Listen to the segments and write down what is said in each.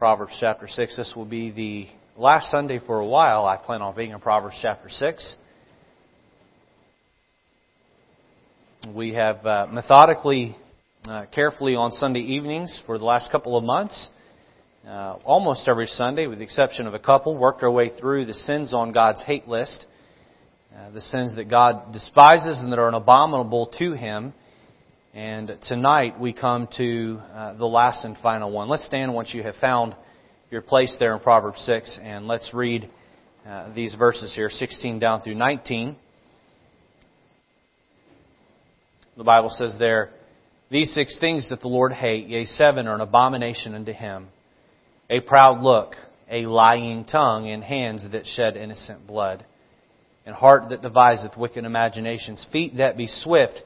Proverbs chapter 6. This will be the last Sunday for a while. I plan on being in Proverbs chapter 6. We have uh, methodically, uh, carefully on Sunday evenings for the last couple of months, uh, almost every Sunday, with the exception of a couple, worked our way through the sins on God's hate list, uh, the sins that God despises and that are abominable to Him. And tonight we come to uh, the last and final one. Let's stand once you have found your place there in Proverbs 6, and let's read uh, these verses here, 16 down through 19. The Bible says there, These six things that the Lord hate, yea, seven are an abomination unto him. A proud look, a lying tongue, and hands that shed innocent blood, and heart that deviseth wicked imaginations, feet that be swift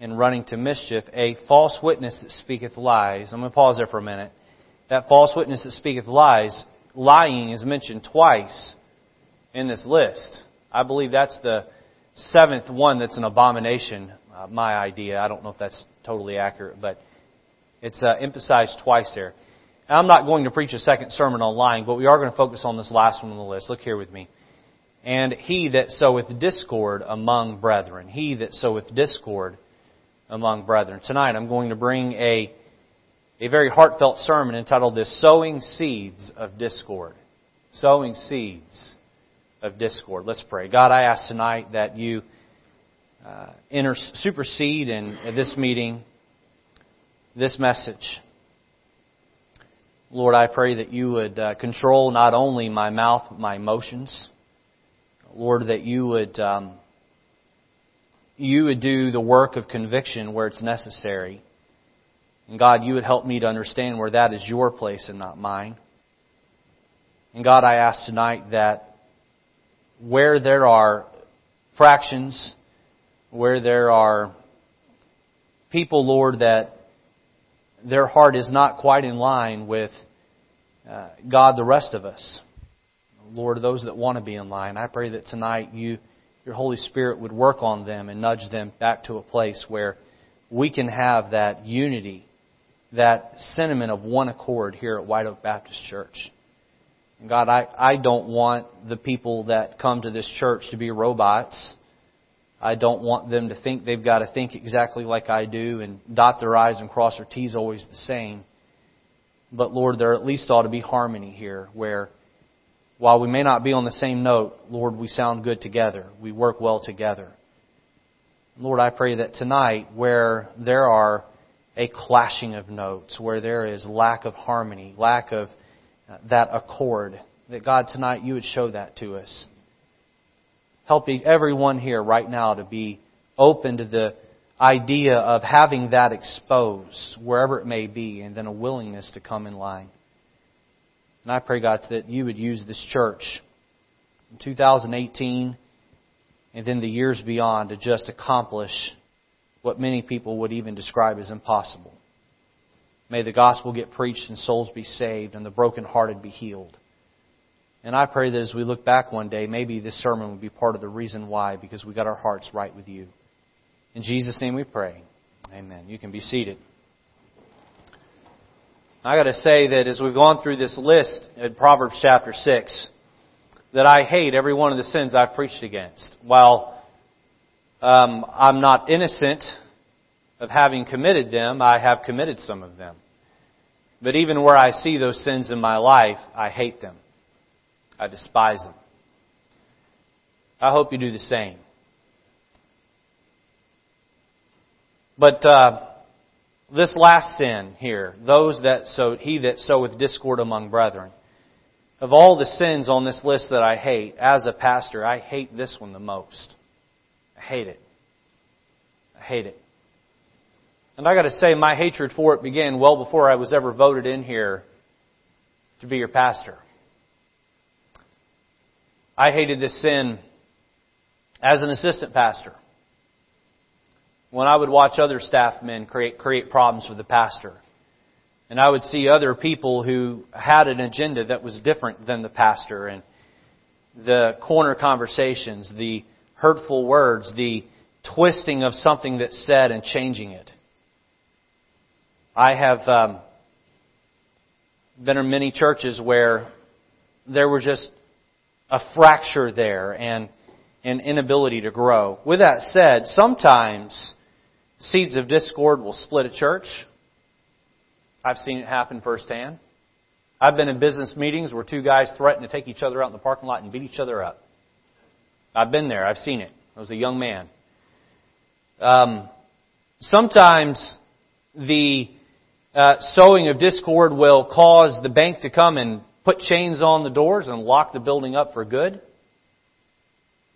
in running to mischief, a false witness that speaketh lies. I'm going to pause there for a minute. That false witness that speaketh lies, lying is mentioned twice in this list. I believe that's the seventh one that's an abomination uh, my idea. I don't know if that's totally accurate, but it's uh, emphasized twice there. And I'm not going to preach a second sermon on lying, but we are going to focus on this last one on the list. Look here with me. And he that soweth discord among brethren, he that soweth discord among brethren. Tonight I'm going to bring a, a very heartfelt sermon entitled This Sowing Seeds of Discord. Sowing Seeds of Discord. Let's pray. God, I ask tonight that you uh, inter- supersede in this meeting this message. Lord, I pray that you would uh, control not only my mouth, my emotions. Lord, that you would um, you would do the work of conviction where it's necessary. And God, you would help me to understand where that is your place and not mine. And God, I ask tonight that where there are fractions where there are people, Lord, that their heart is not quite in line with uh, God, the rest of us. Lord, those that want to be in line, I pray that tonight you, your Holy Spirit would work on them and nudge them back to a place where we can have that unity, that sentiment of one accord here at White Oak Baptist Church. And God, I, I don't want the people that come to this church to be robots. I don't want them to think they've got to think exactly like I do and dot their I's and cross their T's always the same. But Lord, there at least ought to be harmony here where while we may not be on the same note, Lord, we sound good together. We work well together. Lord, I pray that tonight where there are a clashing of notes, where there is lack of harmony, lack of uh, that accord, that God tonight you would show that to us. Help everyone here right now to be open to the idea of having that exposed wherever it may be and then a willingness to come in line. And I pray, God, that you would use this church in 2018 and then the years beyond to just accomplish what many people would even describe as impossible. May the gospel get preached and souls be saved and the brokenhearted be healed. And I pray that as we look back one day, maybe this sermon will be part of the reason why, because we got our hearts right with you. In Jesus' name we pray. Amen. You can be seated. I got to say that as we've gone through this list in Proverbs chapter 6, that I hate every one of the sins I've preached against. While um, I'm not innocent of having committed them, I have committed some of them. But even where I see those sins in my life, I hate them. I despise them. I hope you do the same. But uh, this last sin here, those that sow, he that soweth discord among brethren. Of all the sins on this list that I hate, as a pastor, I hate this one the most. I hate it. I hate it. And I got to say, my hatred for it began well before I was ever voted in here to be your pastor. I hated this sin as an assistant pastor. When I would watch other staff men create, create problems for the pastor. And I would see other people who had an agenda that was different than the pastor and the corner conversations, the hurtful words, the twisting of something that's said and changing it. I have um, been in many churches where there was just a fracture there and an inability to grow. With that said, sometimes seeds of discord will split a church. I've seen it happen firsthand. I've been in business meetings where two guys threaten to take each other out in the parking lot and beat each other up. I've been there. I've seen it. I was a young man. Um, sometimes the uh, sowing of discord will cause the bank to come and put chains on the doors and lock the building up for good.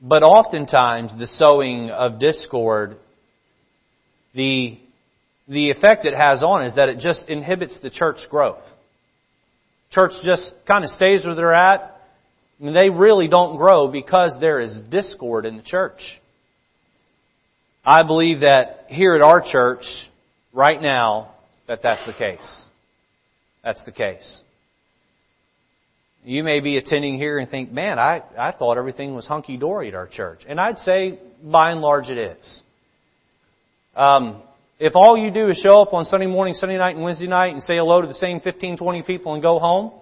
But oftentimes, the sowing of discord, the, the effect it has on is that it just inhibits the church growth. Church just kind of stays where they're at. They really don't grow because there is discord in the church. I believe that here at our church, right now, that that's the case. That's the case. You may be attending here and think, man, I, I thought everything was hunky dory at our church. And I'd say, by and large, it is. Um, if all you do is show up on Sunday morning, Sunday night, and Wednesday night and say hello to the same 15, 20 people and go home,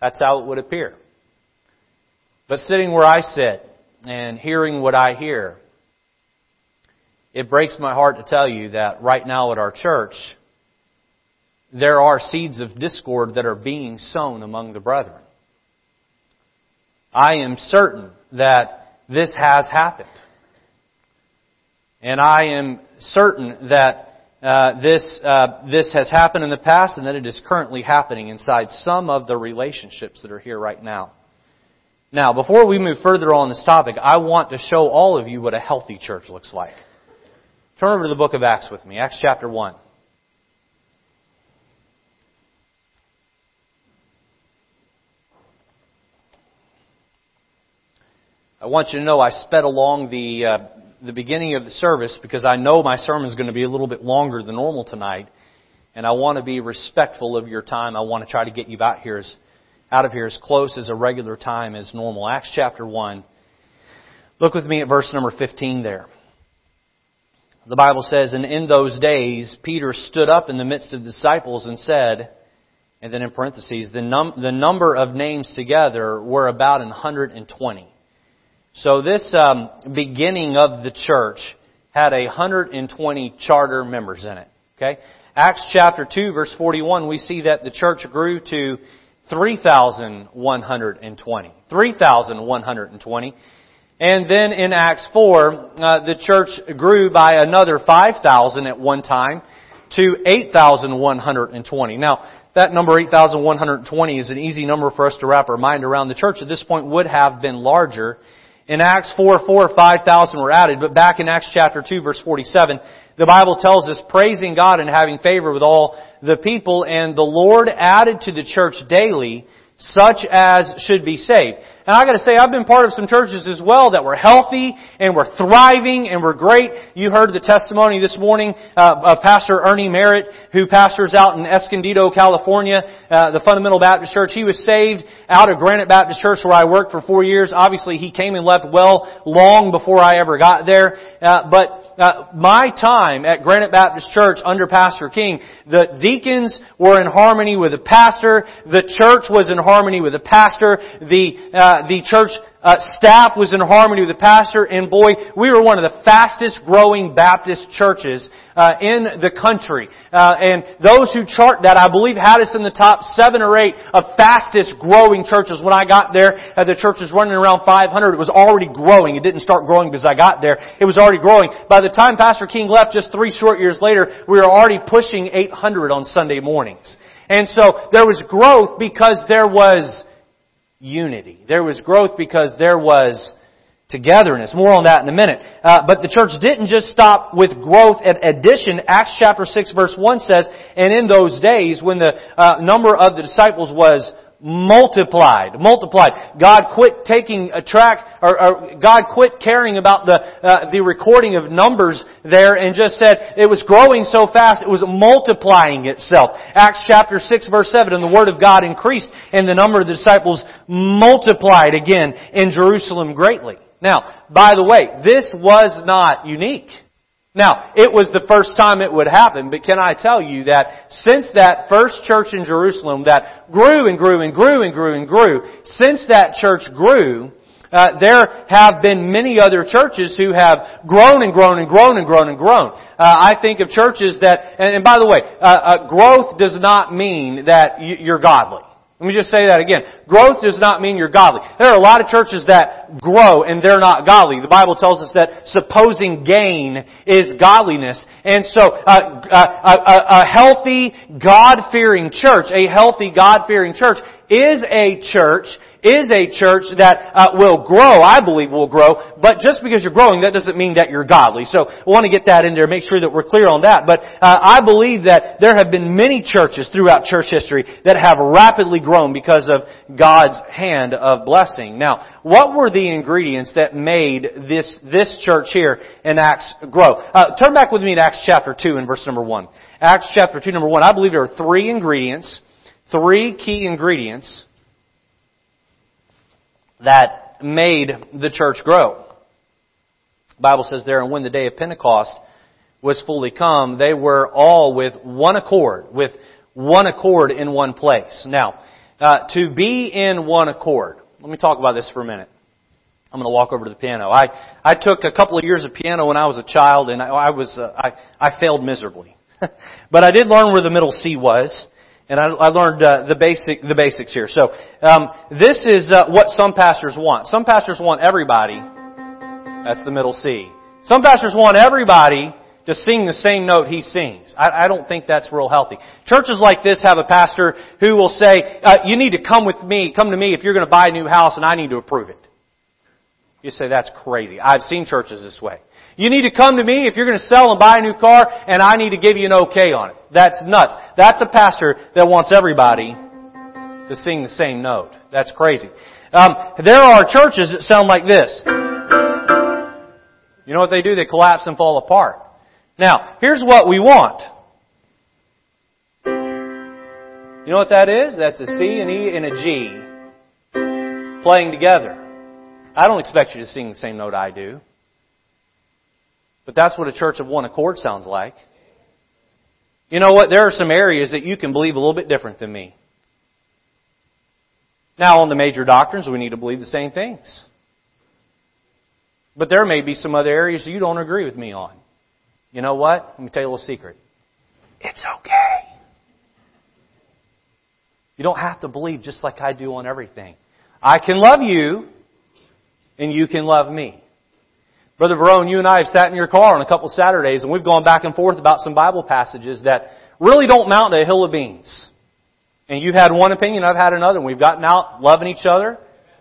that's how it would appear. But sitting where I sit and hearing what I hear, it breaks my heart to tell you that right now at our church, there are seeds of discord that are being sown among the brethren. I am certain that this has happened. And I am certain that uh, this, uh, this has happened in the past and that it is currently happening inside some of the relationships that are here right now. Now, before we move further on this topic, I want to show all of you what a healthy church looks like. Turn over to the book of Acts with me, Acts chapter 1. I want you to know I sped along the uh, the beginning of the service because I know my sermon is going to be a little bit longer than normal tonight, and I want to be respectful of your time. I want to try to get you out here as out of here as close as a regular time as normal. Acts chapter one. Look with me at verse number fifteen there. The Bible says, And in those days Peter stood up in the midst of the disciples and said, and then in parentheses, the, num- the number of names together were about 120. So this um, beginning of the church had 120 charter members in it. Okay? Acts chapter 2 verse 41, we see that the church grew to 3,120. 3,120. And then in Acts 4, uh, the church grew by another 5,000 at one time to 8,120. Now, that number 8,120 is an easy number for us to wrap our mind around. The church at this point would have been larger. In Acts 4, 4, 5,000 were added, but back in Acts chapter 2 verse 47, the Bible tells us praising God and having favor with all the people, and the Lord added to the church daily such as should be saved. And I gotta say, I've been part of some churches as well that were healthy and were thriving and were great. You heard the testimony this morning uh, of Pastor Ernie Merritt, who pastors out in Escondido, California, uh, the Fundamental Baptist Church. He was saved out of Granite Baptist Church where I worked for four years. Obviously, he came and left well long before I ever got there. Uh, but uh, my time at Granite Baptist Church under Pastor King, the deacons were in harmony with the pastor, the church was in harmony with the pastor, the uh, the church uh, staff was in harmony with the pastor, and boy, we were one of the fastest growing Baptist churches uh, in the country. Uh, and those who chart that, I believe, had us in the top seven or eight of fastest growing churches. When I got there, uh, the church was running around 500. It was already growing. It didn't start growing because I got there. It was already growing. By the time Pastor King left, just three short years later, we were already pushing 800 on Sunday mornings. And so there was growth because there was unity. There was growth because there was togetherness. More on that in a minute. Uh, but the church didn't just stop with growth and addition. Acts chapter 6 verse 1 says, And in those days when the uh, number of the disciples was multiplied, multiplied. God quit taking a track, or, or God quit caring about the uh, the recording of numbers there, and just said it was growing so fast it was multiplying itself. Acts chapter six verse seven, and the word of God increased, and the number of the disciples multiplied again in Jerusalem greatly. Now, by the way, this was not unique. Now, it was the first time it would happen, but can I tell you that since that first church in Jerusalem that grew and grew and grew and grew and grew, since that church grew, uh, there have been many other churches who have grown and grown and grown and grown and grown. Uh, I think of churches that, and, and by the way, uh, uh growth does not mean that you're godly. Let me just say that again. Growth does not mean you're godly. There are a lot of churches that grow and they're not godly. The Bible tells us that supposing gain is godliness. And so, uh, uh, a, a healthy, God-fearing church, a healthy, God-fearing church is a church is a church that uh, will grow, I believe will grow, but just because you're growing, that doesn't mean that you're godly. So I want to get that in there, make sure that we're clear on that. But uh, I believe that there have been many churches throughout church history that have rapidly grown because of God's hand of blessing. Now, what were the ingredients that made this, this church here in Acts grow? Uh, turn back with me to Acts chapter 2 and verse number 1. Acts chapter 2 number 1. I believe there are three ingredients, three key ingredients that made the church grow. The Bible says there, and when the day of Pentecost was fully come, they were all with one accord, with one accord in one place. Now, uh, to be in one accord. Let me talk about this for a minute. I'm going to walk over to the piano. I I took a couple of years of piano when I was a child, and I, I was uh, I I failed miserably, but I did learn where the middle C was, and I, I learned uh, the basic the basics here. So um, this is uh, what some pastors want. Some pastors want everybody. That's the middle C. Some pastors want everybody to sing the same note he sings. I, I don't think that's real healthy. Churches like this have a pastor who will say, uh, "You need to come with me. Come to me if you're going to buy a new house, and I need to approve it." You say that's crazy. I've seen churches this way. You need to come to me if you're going to sell and buy a new car, and I need to give you an okay on it. That's nuts. That's a pastor that wants everybody to sing the same note. That's crazy. Um, there are churches that sound like this. You know what they do? They collapse and fall apart. Now, here's what we want. You know what that is? That's a C, an E, and a G playing together. I don't expect you to sing the same note I do. But that's what a church of one accord sounds like. You know what? There are some areas that you can believe a little bit different than me. Now, on the major doctrines, we need to believe the same things. But there may be some other areas you don't agree with me on. You know what? Let me tell you a little secret. It's okay. You don't have to believe just like I do on everything. I can love you, and you can love me. Brother Verone, you and I have sat in your car on a couple Saturdays and we've gone back and forth about some Bible passages that really don't mount to a hill of beans. And you've had one opinion, I've had another, and we've gotten out loving each other,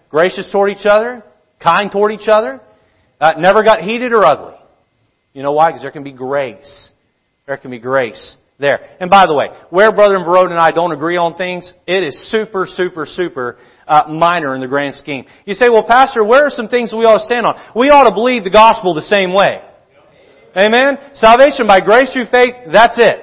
gracious toward each other, kind toward each other, uh, never got heated or ugly. You know why? Because there can be grace. There can be grace there. And by the way, where Brother Verone and I don't agree on things, it is super, super, super uh, minor in the grand scheme. You say, well, Pastor, where are some things we ought to stand on? We ought to believe the gospel the same way. Amen? Salvation by grace through faith, that's it.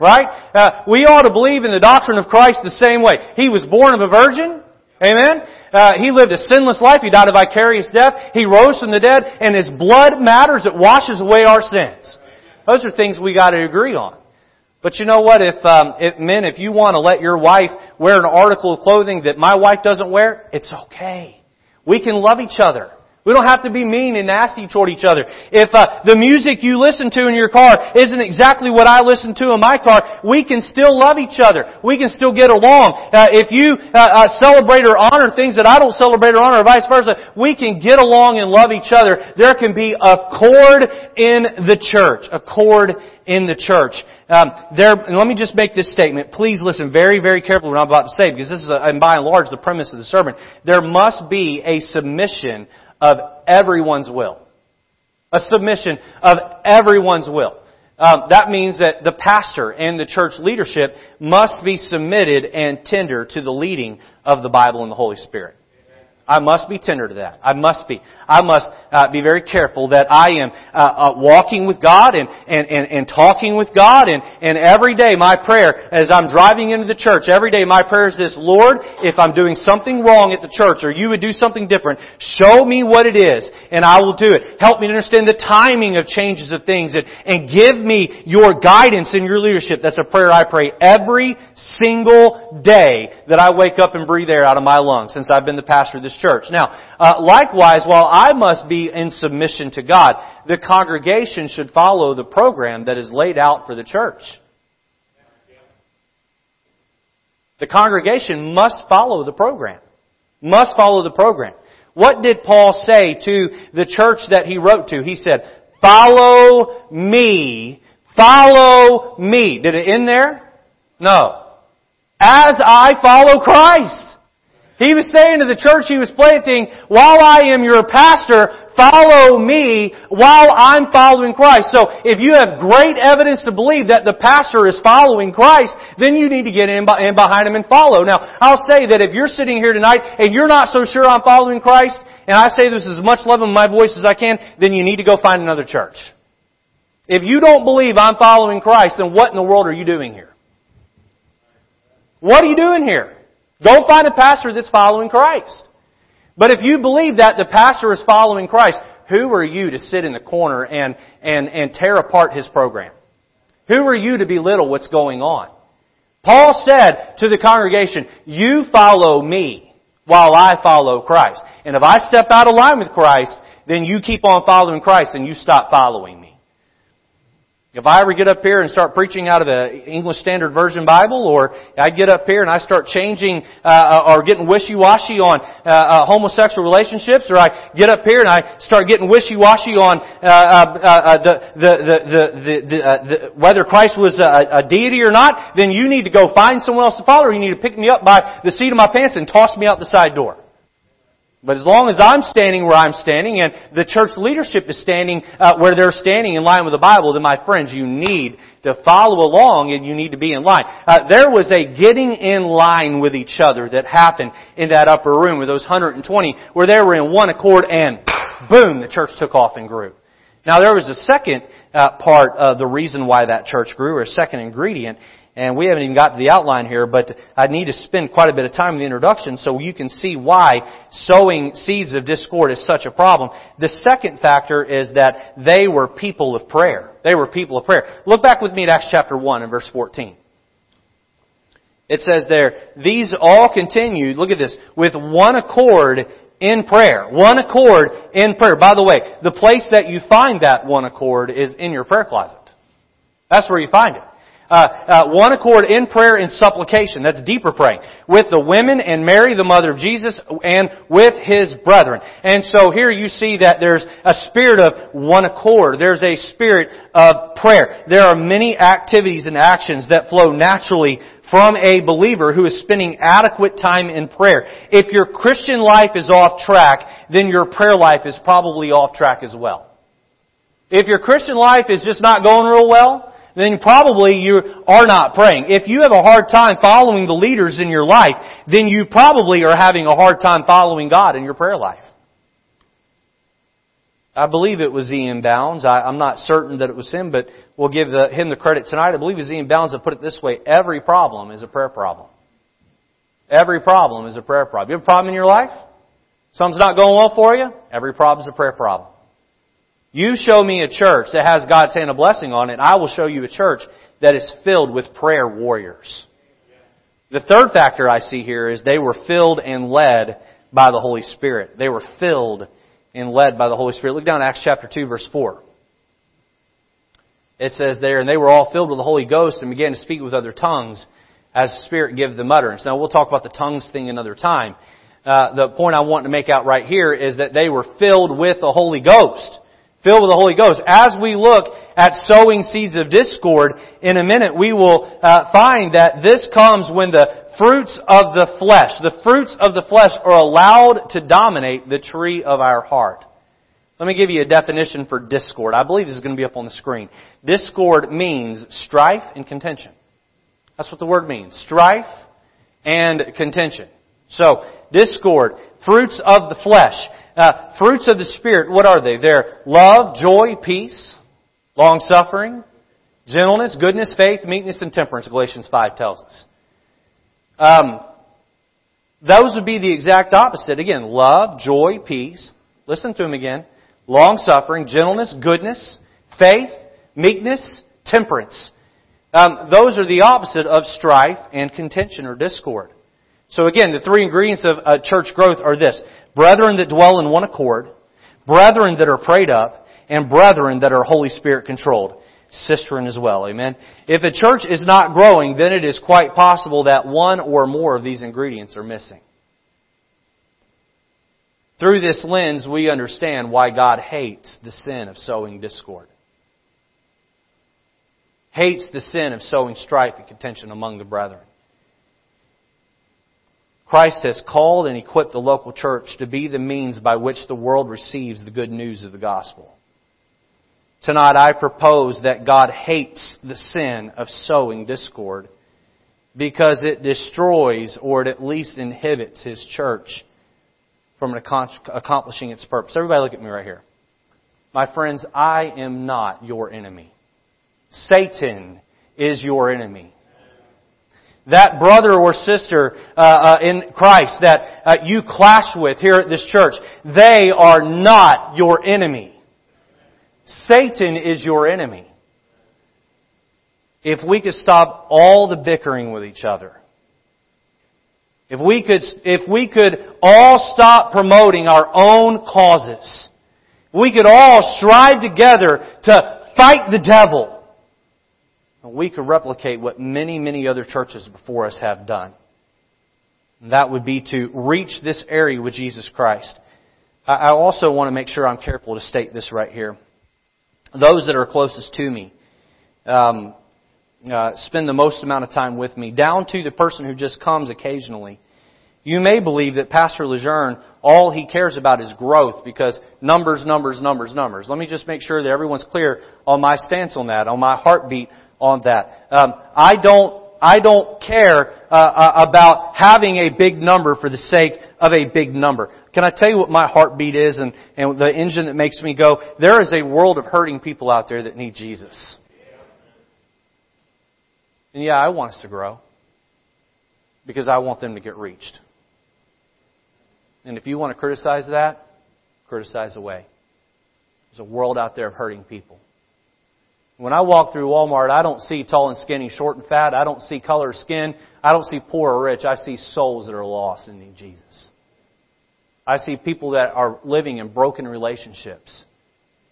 Right? Uh, we ought to believe in the doctrine of Christ the same way. He was born of a virgin. Amen? Uh, he lived a sinless life. He died a vicarious death. He rose from the dead. And His blood matters. It washes away our sins. Those are things we got to agree on. But you know what? If, um, if men, if you want to let your wife wear an article of clothing that my wife doesn't wear, it's okay. We can love each other. We don't have to be mean and nasty toward each other. If uh, the music you listen to in your car isn't exactly what I listen to in my car, we can still love each other. We can still get along. Uh, if you uh, uh celebrate or honor things that I don't celebrate or honor, or vice versa, we can get along and love each other. There can be accord in the church. Accord in the church. Um, there, let me just make this statement. Please listen very, very carefully what I'm about to say, because this is, a, and by and large, the premise of the sermon. There must be a submission of everyone's will. A submission of everyone's will. Um, that means that the pastor and the church leadership must be submitted and tender to the leading of the Bible and the Holy Spirit. I must be tender to that. I must be. I must uh, be very careful that I am uh, uh, walking with God and, and, and, and talking with God. And, and every day my prayer, as I'm driving into the church, every day my prayer is this, Lord, if I'm doing something wrong at the church or you would do something different, show me what it is and I will do it. Help me to understand the timing of changes of things and, and give me your guidance and your leadership. That's a prayer I pray every single day that I wake up and breathe air out of my lungs since I've been the pastor of this church. Now, uh, likewise, while I must be in submission to God, the congregation should follow the program that is laid out for the church. The congregation must follow the program. Must follow the program. What did Paul say to the church that he wrote to? He said, follow me, follow me. Did it end there? No. As I follow Christ. He was saying to the church he was planting, while I am your pastor, follow me while I'm following Christ. So if you have great evidence to believe that the pastor is following Christ, then you need to get in behind him and follow. Now, I'll say that if you're sitting here tonight and you're not so sure I'm following Christ, and I say this as much love in my voice as I can, then you need to go find another church. If you don't believe I'm following Christ, then what in the world are you doing here? What are you doing here? Go find a pastor that's following Christ. But if you believe that the pastor is following Christ, who are you to sit in the corner and, and, and tear apart his program? Who are you to belittle what's going on? Paul said to the congregation, you follow me while I follow Christ. And if I step out of line with Christ, then you keep on following Christ and you stop following me. If I ever get up here and start preaching out of the English Standard Version Bible, or I get up here and I start changing uh, or getting wishy-washy on uh, uh, homosexual relationships, or I get up here and I start getting wishy-washy on uh, uh, uh, the, the, the, the, the, the, whether Christ was a, a deity or not, then you need to go find someone else to follow, or you need to pick me up by the seat of my pants and toss me out the side door. But as long as I'm standing where I'm standing and the church leadership is standing uh, where they're standing in line with the Bible, then my friends, you need to follow along and you need to be in line. Uh, there was a getting in line with each other that happened in that upper room with those 120 where they were in one accord and boom, the church took off and grew. Now there was a second uh, part of the reason why that church grew, or a second ingredient, and we haven't even got to the outline here, but I need to spend quite a bit of time in the introduction so you can see why sowing seeds of discord is such a problem. The second factor is that they were people of prayer. They were people of prayer. Look back with me at Acts chapter 1 and verse 14. It says there, these all continued, look at this, with one accord in prayer. One accord in prayer. By the way, the place that you find that one accord is in your prayer closet. That's where you find it uh, uh, one accord in prayer and supplication. That's deeper praying. With the women and Mary, the mother of Jesus, and with his brethren. And so here you see that there's a spirit of one accord. There's a spirit of prayer. There are many activities and actions that flow naturally from a believer who is spending adequate time in prayer. If your Christian life is off track, then your prayer life is probably off track as well. If your Christian life is just not going real well, then probably you are not praying. If you have a hard time following the leaders in your life, then you probably are having a hard time following God in your prayer life. I believe it was Ian Bounds. I, am not certain that it was him, but we'll give the, him the credit tonight. I believe it was Ian Bounds that put it this way. Every problem is a prayer problem. Every problem is a prayer problem. You have a problem in your life? Something's not going well for you? Every problem is a prayer problem. You show me a church that has God's hand of blessing on it, I will show you a church that is filled with prayer warriors. The third factor I see here is they were filled and led by the Holy Spirit. They were filled and led by the Holy Spirit. Look down at Acts chapter 2 verse 4. It says there, and they were all filled with the Holy Ghost and began to speak with other tongues as the Spirit gave them utterance. Now we'll talk about the tongues thing another time. Uh, the point I want to make out right here is that they were filled with the Holy Ghost filled with the Holy Ghost. As we look at sowing seeds of discord, in a minute we will uh, find that this comes when the fruits of the flesh, the fruits of the flesh are allowed to dominate the tree of our heart. Let me give you a definition for discord. I believe this is going to be up on the screen. Discord means strife and contention. That's what the word means. Strife and contention. So, discord, fruits of the flesh, uh, fruits of the Spirit, what are they? They're love, joy, peace, long suffering, gentleness, goodness, faith, meekness, and temperance, Galatians 5 tells us. Um, those would be the exact opposite. Again, love, joy, peace. Listen to him again. Long suffering, gentleness, goodness, faith, meekness, temperance. Um, those are the opposite of strife and contention or discord. So again, the three ingredients of uh, church growth are this. Brethren that dwell in one accord, brethren that are prayed up, and brethren that are Holy Spirit controlled. Cistern as well, amen. If a church is not growing, then it is quite possible that one or more of these ingredients are missing. Through this lens, we understand why God hates the sin of sowing discord. Hates the sin of sowing strife and contention among the brethren. Christ has called and equipped the local church to be the means by which the world receives the good news of the gospel. Tonight I propose that God hates the sin of sowing discord because it destroys or it at least inhibits His church from accomplishing its purpose. Everybody look at me right here. My friends, I am not your enemy. Satan is your enemy. That brother or sister uh, uh, in Christ that uh, you clash with here at this church, they are not your enemy. Satan is your enemy. If we could stop all the bickering with each other, if we could, if we could all stop promoting our own causes, we could all strive together to fight the devil, we could replicate what many, many other churches before us have done. And that would be to reach this area with Jesus Christ. I also want to make sure I'm careful to state this right here those that are closest to me um, uh, spend the most amount of time with me, down to the person who just comes occasionally. You may believe that Pastor Lejeune, all he cares about is growth because numbers, numbers, numbers, numbers. Let me just make sure that everyone's clear on my stance on that, on my heartbeat on that. Um, I don't I don't care uh, uh, about having a big number for the sake of a big number. Can I tell you what my heartbeat is and, and the engine that makes me go? There is a world of hurting people out there that need Jesus. And yeah, I want us to grow because I want them to get reached. And if you want to criticize that, criticize away. There's a world out there of hurting people. When I walk through Walmart, I don't see tall and skinny, short and fat. I don't see color of skin. I don't see poor or rich. I see souls that are lost and need Jesus. I see people that are living in broken relationships.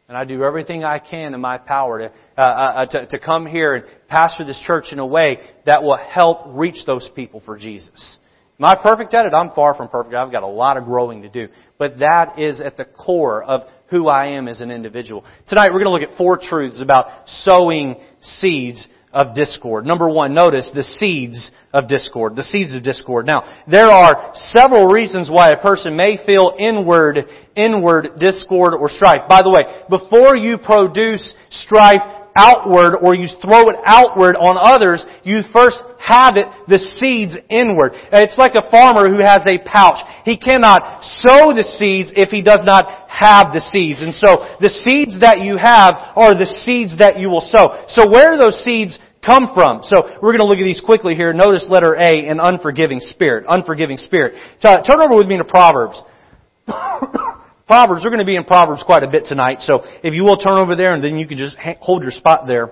And I do everything I can in my power to, uh, uh, uh, to, to come here and pastor this church in a way that will help reach those people for Jesus. Am I perfect at it? I'm far from perfect. I've got a lot of growing to do. But that is at the core of who I am as an individual. Tonight we're going to look at four truths about sowing seeds of discord. Number one, notice the seeds of discord. The seeds of discord. Now, there are several reasons why a person may feel inward, inward discord or strife. By the way, before you produce strife, outward or you throw it outward on others, you first have it, the seeds inward. It's like a farmer who has a pouch. He cannot sow the seeds if he does not have the seeds. And so the seeds that you have are the seeds that you will sow. So where do those seeds come from? So we're going to look at these quickly here. Notice letter A, an unforgiving spirit. Unforgiving spirit. Turn over with me to Proverbs. Proverbs, we're going to be in Proverbs quite a bit tonight, so if you will turn over there and then you can just hold your spot there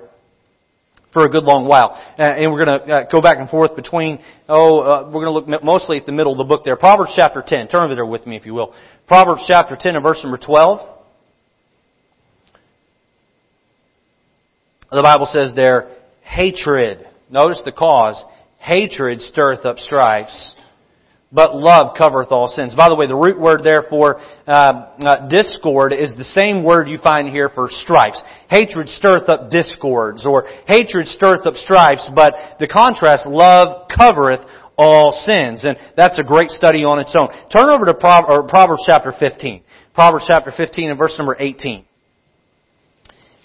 for a good long while. Uh, and we're going to uh, go back and forth between, oh, uh, we're going to look mostly at the middle of the book there. Proverbs chapter 10. Turn over there with me if you will. Proverbs chapter 10 and verse number 12. The Bible says there, hatred. Notice the cause. Hatred stirreth up strifes but love covereth all sins. By the way, the root word there for uh, uh, discord is the same word you find here for stripes. Hatred stirreth up discords, or hatred stirreth up stripes, but the contrast, love covereth all sins. And that's a great study on its own. Turn over to Proverbs chapter 15. Proverbs chapter 15 and verse number 18.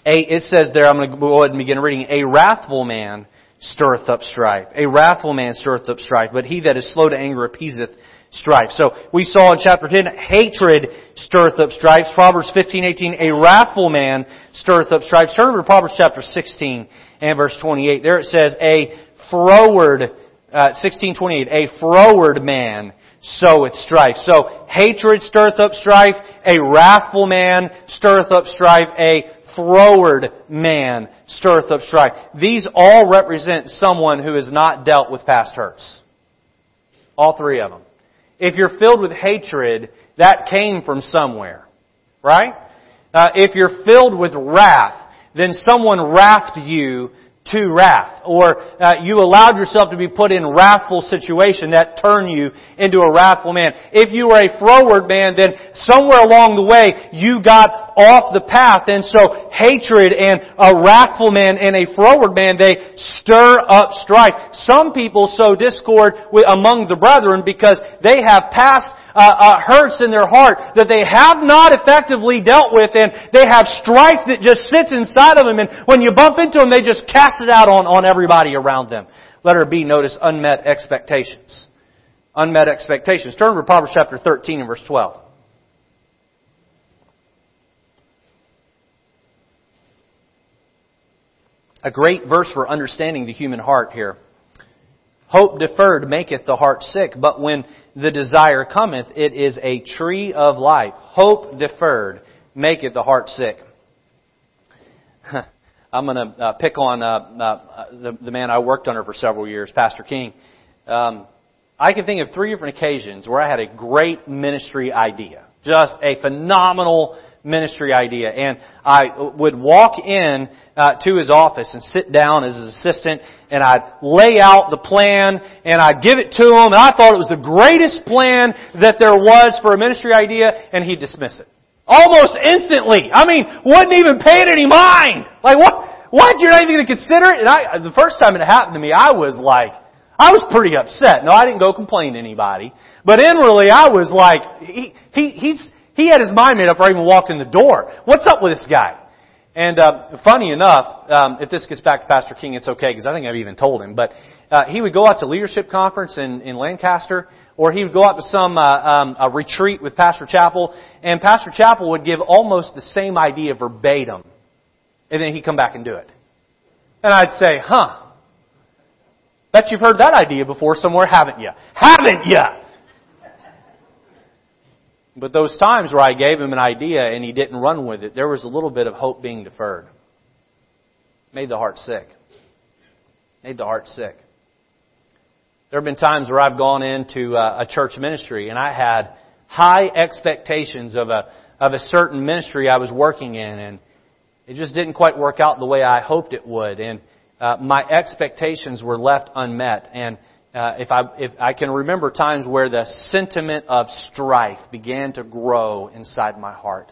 A, it says there, I'm going to go ahead and begin reading, a wrathful man stirreth up strife. A wrathful man stirreth up strife, but he that is slow to anger appeaseth strife. So we saw in chapter 10, hatred stirreth up strife. Proverbs 15, 18, a wrathful man stirreth up strife. Turn to Proverbs chapter 16 and verse 28. There it says, a froward, uh, 1628, a froward man soweth strife. So, hatred stirreth up strife, a wrathful man stirreth up strife, a froward man stirreth up strife. These all represent someone who has not dealt with past hurts. All three of them. If you're filled with hatred, that came from somewhere. Right? Uh, if you're filled with wrath, then someone wrathed you to wrath, or uh, you allowed yourself to be put in wrathful situation that turned you into a wrathful man. If you were a froward man, then somewhere along the way you got off the path, and so hatred and a wrathful man and a froward man they stir up strife. Some people sow discord among the brethren because they have passed uh, uh, hurts in their heart that they have not effectively dealt with and they have strife that just sits inside of them and when you bump into them they just cast it out on, on everybody around them. Letter B, notice unmet expectations. Unmet expectations. Turn to Proverbs chapter 13 and verse 12. A great verse for understanding the human heart here. Hope deferred maketh the heart sick, but when the desire cometh, it is a tree of life. Hope deferred maketh the heart sick. I'm going to uh, pick on uh, uh, the, the, man I worked under for several years, Pastor King. Um, I can think of three different occasions where I had a great ministry idea. Just a phenomenal ministry idea. And I would walk in uh, to his office and sit down as his assistant and I'd lay out the plan and I'd give it to him and I thought it was the greatest plan that there was for a ministry idea and he'd dismiss it. Almost instantly. I mean, wouldn't even pay it any mind. Like what? What? You're not even going to consider it? And I, the first time it happened to me, I was like, I was pretty upset. No, I didn't go complain to anybody. But inwardly, I was like, he, he, he's, he had his mind made up before I even walked in the door. What's up with this guy? And uh, funny enough, um, if this gets back to Pastor King, it's okay because I think I've even told him. But uh, he would go out to leadership conference in, in Lancaster, or he would go out to some uh, um, a retreat with Pastor Chappell, and Pastor Chappell would give almost the same idea verbatim, and then he'd come back and do it. And I'd say, "Huh? Bet you've heard that idea before somewhere, haven't you? Haven't you?" But those times where I gave him an idea and he didn't run with it, there was a little bit of hope being deferred. Made the heart sick. Made the heart sick. There have been times where I've gone into uh, a church ministry and I had high expectations of a of a certain ministry I was working in, and it just didn't quite work out the way I hoped it would, and uh, my expectations were left unmet. And uh, if I if I can remember times where the sentiment of strife began to grow inside my heart,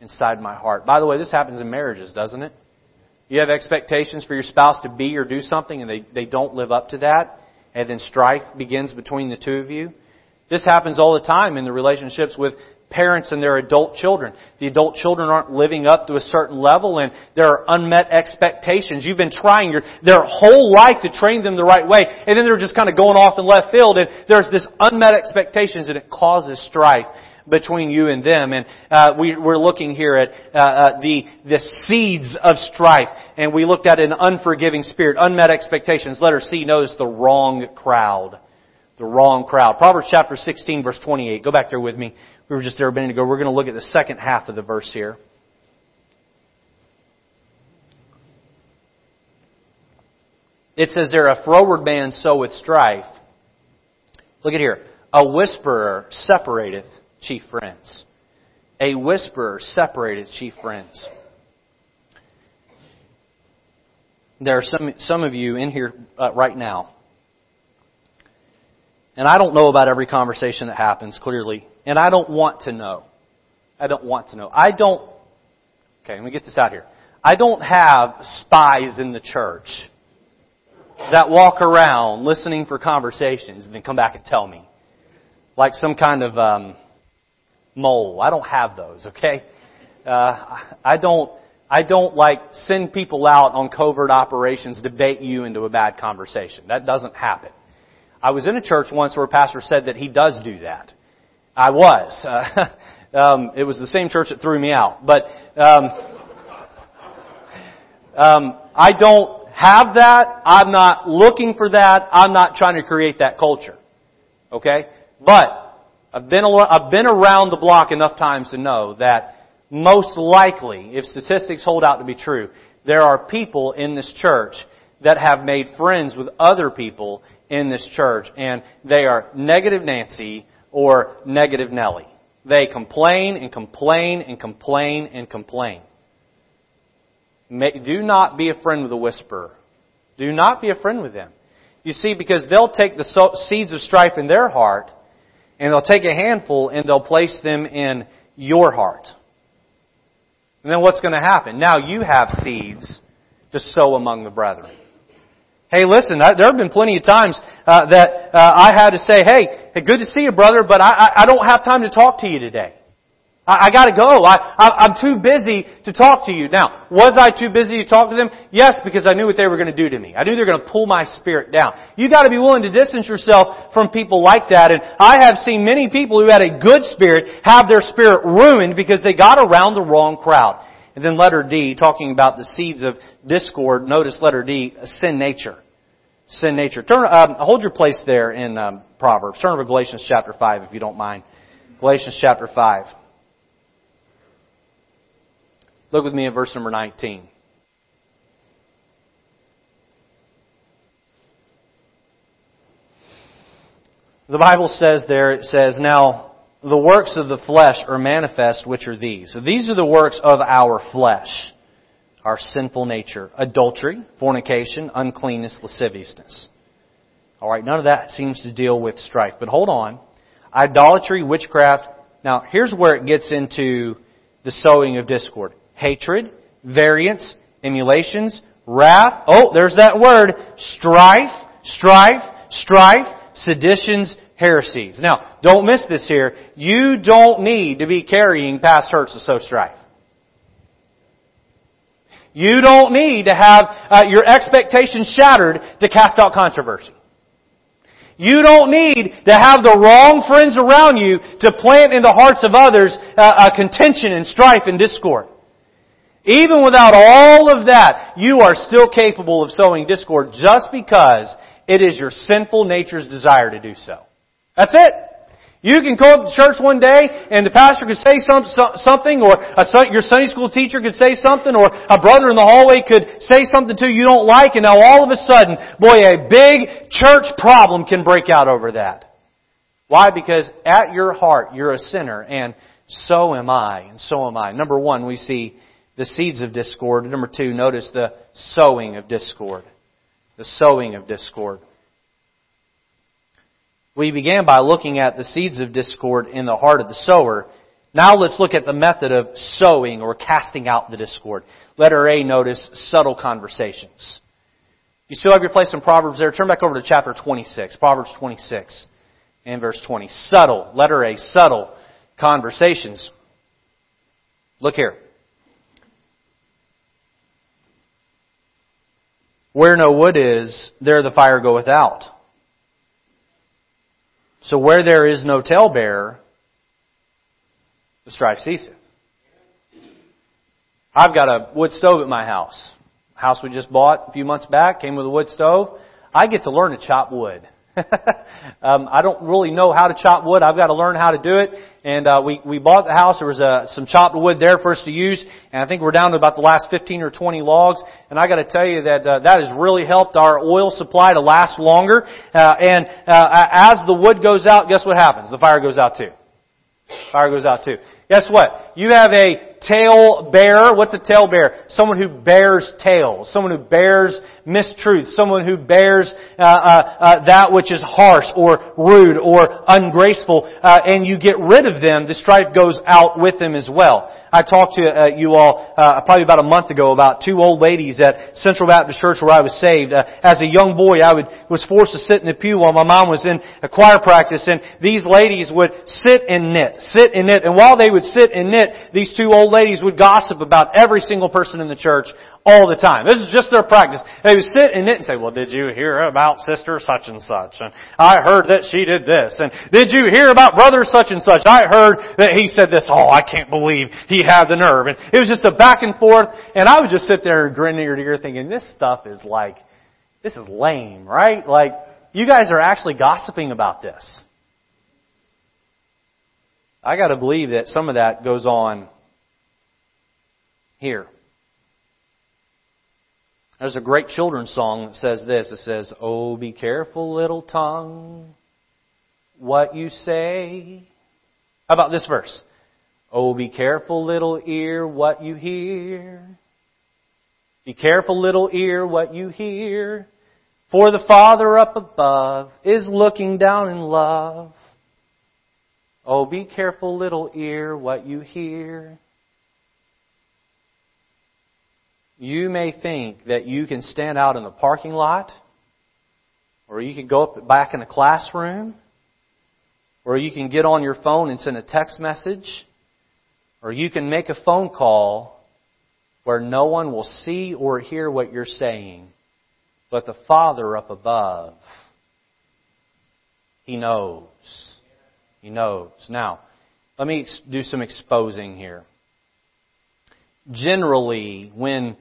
inside my heart. By the way, this happens in marriages, doesn't it? You have expectations for your spouse to be or do something, and they they don't live up to that, and then strife begins between the two of you. This happens all the time in the relationships with parents and their adult children. The adult children aren't living up to a certain level and there are unmet expectations. You've been trying your, their whole life to train them the right way and then they're just kind of going off in left field and there's this unmet expectations and it causes strife between you and them. And uh, we, are looking here at uh, uh, the the seeds of strife, and we looked at an unforgiving spirit, unmet expectations. Letter C, notice the wrong crowd, the wrong crowd. Proverbs chapter 16, verse 28. Go back there with me. We were just there a minute ago. We're going to look at the second half of the verse here. It says there, a froward man soweth strife. Look at here. A whisperer separateth chief friends. A whisperer separateth chief friends. There are some, some of you in here uh, right now. And I don't know about every conversation that happens, clearly. And I don't want to know. I don't want to know. I don't, okay, let me get this out here. I don't have spies in the church that walk around listening for conversations and then come back and tell me. Like some kind of um, mole. I don't have those, okay? Uh, I don't I don't like send people out on covert operations to bait you into a bad conversation. That doesn't happen. I was in a church once where a pastor said that he does do that. I was. Uh, um, it was the same church that threw me out. But um, um, I don't have that. I'm not looking for that. I'm not trying to create that culture. Okay? But I've been, I've been around the block enough times to know that most likely, if statistics hold out to be true, there are people in this church that have made friends with other people in this church, and they are negative Nancy or negative Nellie. They complain and complain and complain and complain. Do not be a friend with a whisperer. Do not be a friend with them. You see, because they'll take the seeds of strife in their heart, and they'll take a handful and they'll place them in your heart. And then what's going to happen? Now you have seeds to sow among the brethren. Hey, listen, there have been plenty of times uh, that uh, I had to say, hey, good to see you, brother, but I, I don't have time to talk to you today. I, I gotta go. I, I, I'm too busy to talk to you. Now, was I too busy to talk to them? Yes, because I knew what they were going to do to me. I knew they were going to pull my spirit down. You gotta be willing to distance yourself from people like that. And I have seen many people who had a good spirit have their spirit ruined because they got around the wrong crowd. And then letter D, talking about the seeds of discord, notice letter D, sin nature. Sin nature. Turn, um, hold your place there in um, Proverbs. Turn over Galatians chapter 5 if you don't mind. Galatians chapter 5. Look with me at verse number 19. The Bible says there, it says, Now the works of the flesh are manifest, which are these. So these are the works of our flesh, our sinful nature. Adultery, fornication, uncleanness, lasciviousness. Alright, none of that seems to deal with strife. But hold on. Idolatry, witchcraft. Now, here's where it gets into the sowing of discord. Hatred, variance, emulations, wrath. Oh, there's that word. Strife, strife, strife, seditions, heresies. Now, don't miss this here. You don't need to be carrying past hurts to sow strife. You don't need to have uh, your expectations shattered to cast out controversy. You don't need to have the wrong friends around you to plant in the hearts of others uh, contention and strife and discord. Even without all of that, you are still capable of sowing discord just because it is your sinful nature's desire to do so. That's it. You can up to church one day and the pastor could say some, something or a, your Sunday school teacher could say something or a brother in the hallway could say something to you you don't like and now all of a sudden, boy, a big church problem can break out over that. Why? Because at your heart, you're a sinner and so am I and so am I. Number one, we see the seeds of discord. Number two, notice the sowing of discord. The sowing of discord. We began by looking at the seeds of discord in the heart of the sower. Now let's look at the method of sowing or casting out the discord. Letter A, notice subtle conversations. You still have your place in Proverbs there? Turn back over to chapter 26. Proverbs 26 and verse 20. Subtle. Letter A, subtle conversations. Look here. Where no wood is, there the fire goeth out. So where there is no talebearer, the strife ceaseth. I've got a wood stove at my house. House we just bought a few months back came with a wood stove. I get to learn to chop wood. um, I don't really know how to chop wood. I've got to learn how to do it. And uh, we we bought the house. There was uh, some chopped wood there for us to use, and I think we're down to about the last 15 or 20 logs. And I got to tell you that uh, that has really helped our oil supply to last longer. Uh, and uh, as the wood goes out, guess what happens? The fire goes out too. Fire goes out too. Guess what? You have a tale bearer. What's a tale bearer? Someone who bears tales. Someone who bears mistruth. Someone who bears uh, uh, uh, that which is harsh or rude or ungraceful. Uh, and you get rid of them, the strife goes out with them as well. I talked to uh, you all uh, probably about a month ago about two old ladies at Central Baptist Church where I was saved. as a young boy, I would, was forced to sit in the pew while my mom was in a choir practice, and these ladies would sit and knit, sit and knit, and while they would sit and knit, these two old ladies would gossip about every single person in the church all the time. This is just their practice. They would sit and knit and say, well, did you hear about sister such and such? And I heard that she did this. And did you hear about brother such and such? I heard that he said this. Oh, I can't believe he had the nerve. And it was just a back and forth. And I would just sit there and grin ear to ear thinking, this stuff is like, this is lame, right? Like, you guys are actually gossiping about this. I gotta believe that some of that goes on here. There's a great children's song that says this. It says, Oh, be careful, little tongue, what you say. How about this verse? Oh, be careful, little ear, what you hear. Be careful, little ear, what you hear. For the Father up above is looking down in love. Oh, be careful, little ear, what you hear. You may think that you can stand out in the parking lot, or you can go up back in the classroom, or you can get on your phone and send a text message, or you can make a phone call where no one will see or hear what you're saying, but the Father up above, He knows. He knows. Now, let me do some exposing here. Generally, when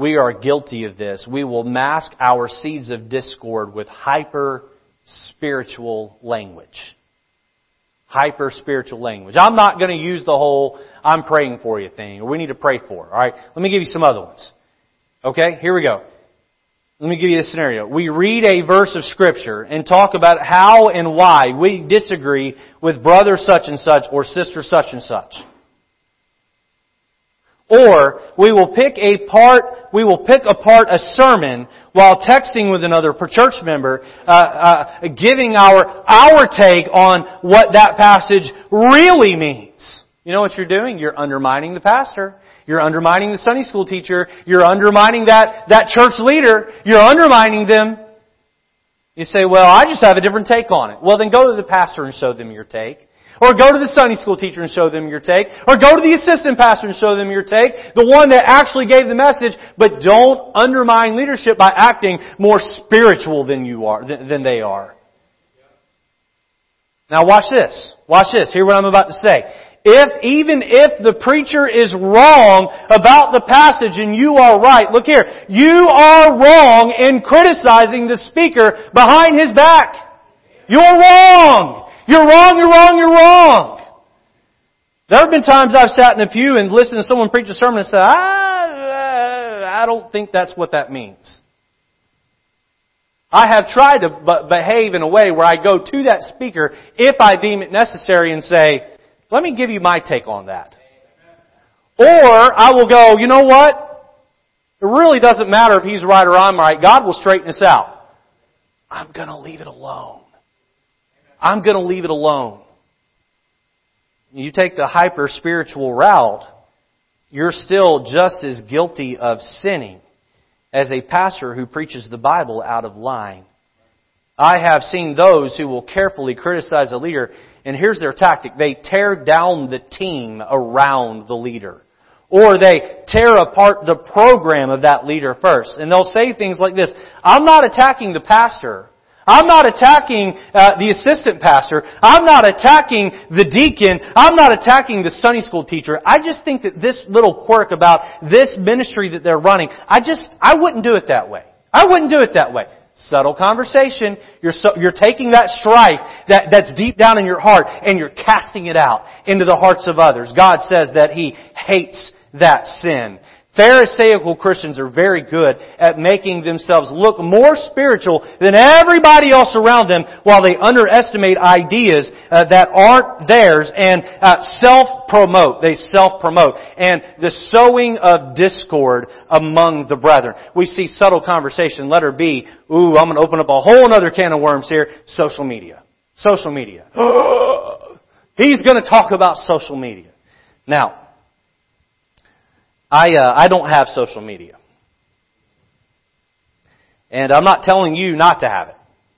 we are guilty of this. We will mask our seeds of discord with hyper spiritual language. Hyper spiritual language. I'm not going to use the whole I'm praying for you thing, or we need to pray for. Alright? Let me give you some other ones. Okay? Here we go. Let me give you a scenario. We read a verse of scripture and talk about how and why we disagree with brother such and such or sister such and such. Or we will pick a part, we will pick apart a sermon while texting with another church member, uh, uh, giving our our take on what that passage really means. You know what you're doing? You're undermining the pastor. You're undermining the Sunday school teacher. You're undermining that that church leader. You're undermining them. You say, "Well, I just have a different take on it." Well, then go to the pastor and show them your take. Or go to the Sunday school teacher and show them your take. Or go to the assistant pastor and show them your take. The one that actually gave the message, but don't undermine leadership by acting more spiritual than you are, than they are. Now watch this. Watch this. Hear what I'm about to say. If, even if the preacher is wrong about the passage and you are right, look here, you are wrong in criticizing the speaker behind his back. You're wrong. You're wrong, you're wrong, you're wrong. There have been times I've sat in the pew and listened to someone preach a sermon and said, I, uh, I don't think that's what that means. I have tried to behave in a way where I go to that speaker if I deem it necessary and say, let me give you my take on that. Or I will go, you know what? It really doesn't matter if he's right or I'm right. God will straighten us out. I'm gonna leave it alone. I'm going to leave it alone. You take the hyper spiritual route, you're still just as guilty of sinning as a pastor who preaches the Bible out of line. I have seen those who will carefully criticize a leader, and here's their tactic. They tear down the team around the leader. Or they tear apart the program of that leader first. And they'll say things like this, I'm not attacking the pastor. I'm not attacking uh, the assistant pastor. I'm not attacking the deacon. I'm not attacking the Sunday school teacher. I just think that this little quirk about this ministry that they're running, I just, I wouldn't do it that way. I wouldn't do it that way. Subtle conversation. You're, so, you're taking that strife that, that's deep down in your heart and you're casting it out into the hearts of others. God says that He hates that sin. Pharisaical Christians are very good at making themselves look more spiritual than everybody else around them while they underestimate ideas uh, that aren't theirs and uh, self-promote. They self-promote. And the sowing of discord among the brethren. We see subtle conversation. Letter B. Ooh, I'm going to open up a whole other can of worms here. Social media. Social media. He's going to talk about social media. Now, I, uh, I don't have social media. And I'm not telling you not to have it.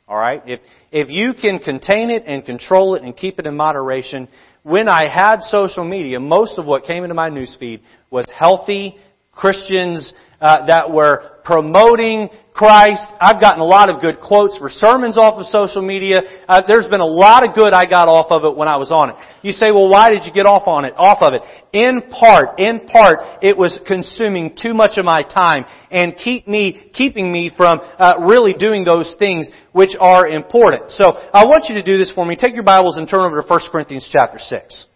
Alright? If, if you can contain it and control it and keep it in moderation, when I had social media, most of what came into my newsfeed was healthy Christians uh, that were promoting Christ. I've gotten a lot of good quotes for sermons off of social media. Uh, there's been a lot of good I got off of it when I was on it. You say, well, why did you get off on it? Off of it. In part, in part, it was consuming too much of my time and keep me, keeping me from uh, really doing those things which are important. So I want you to do this for me. Take your Bibles and turn over to 1 Corinthians chapter 6.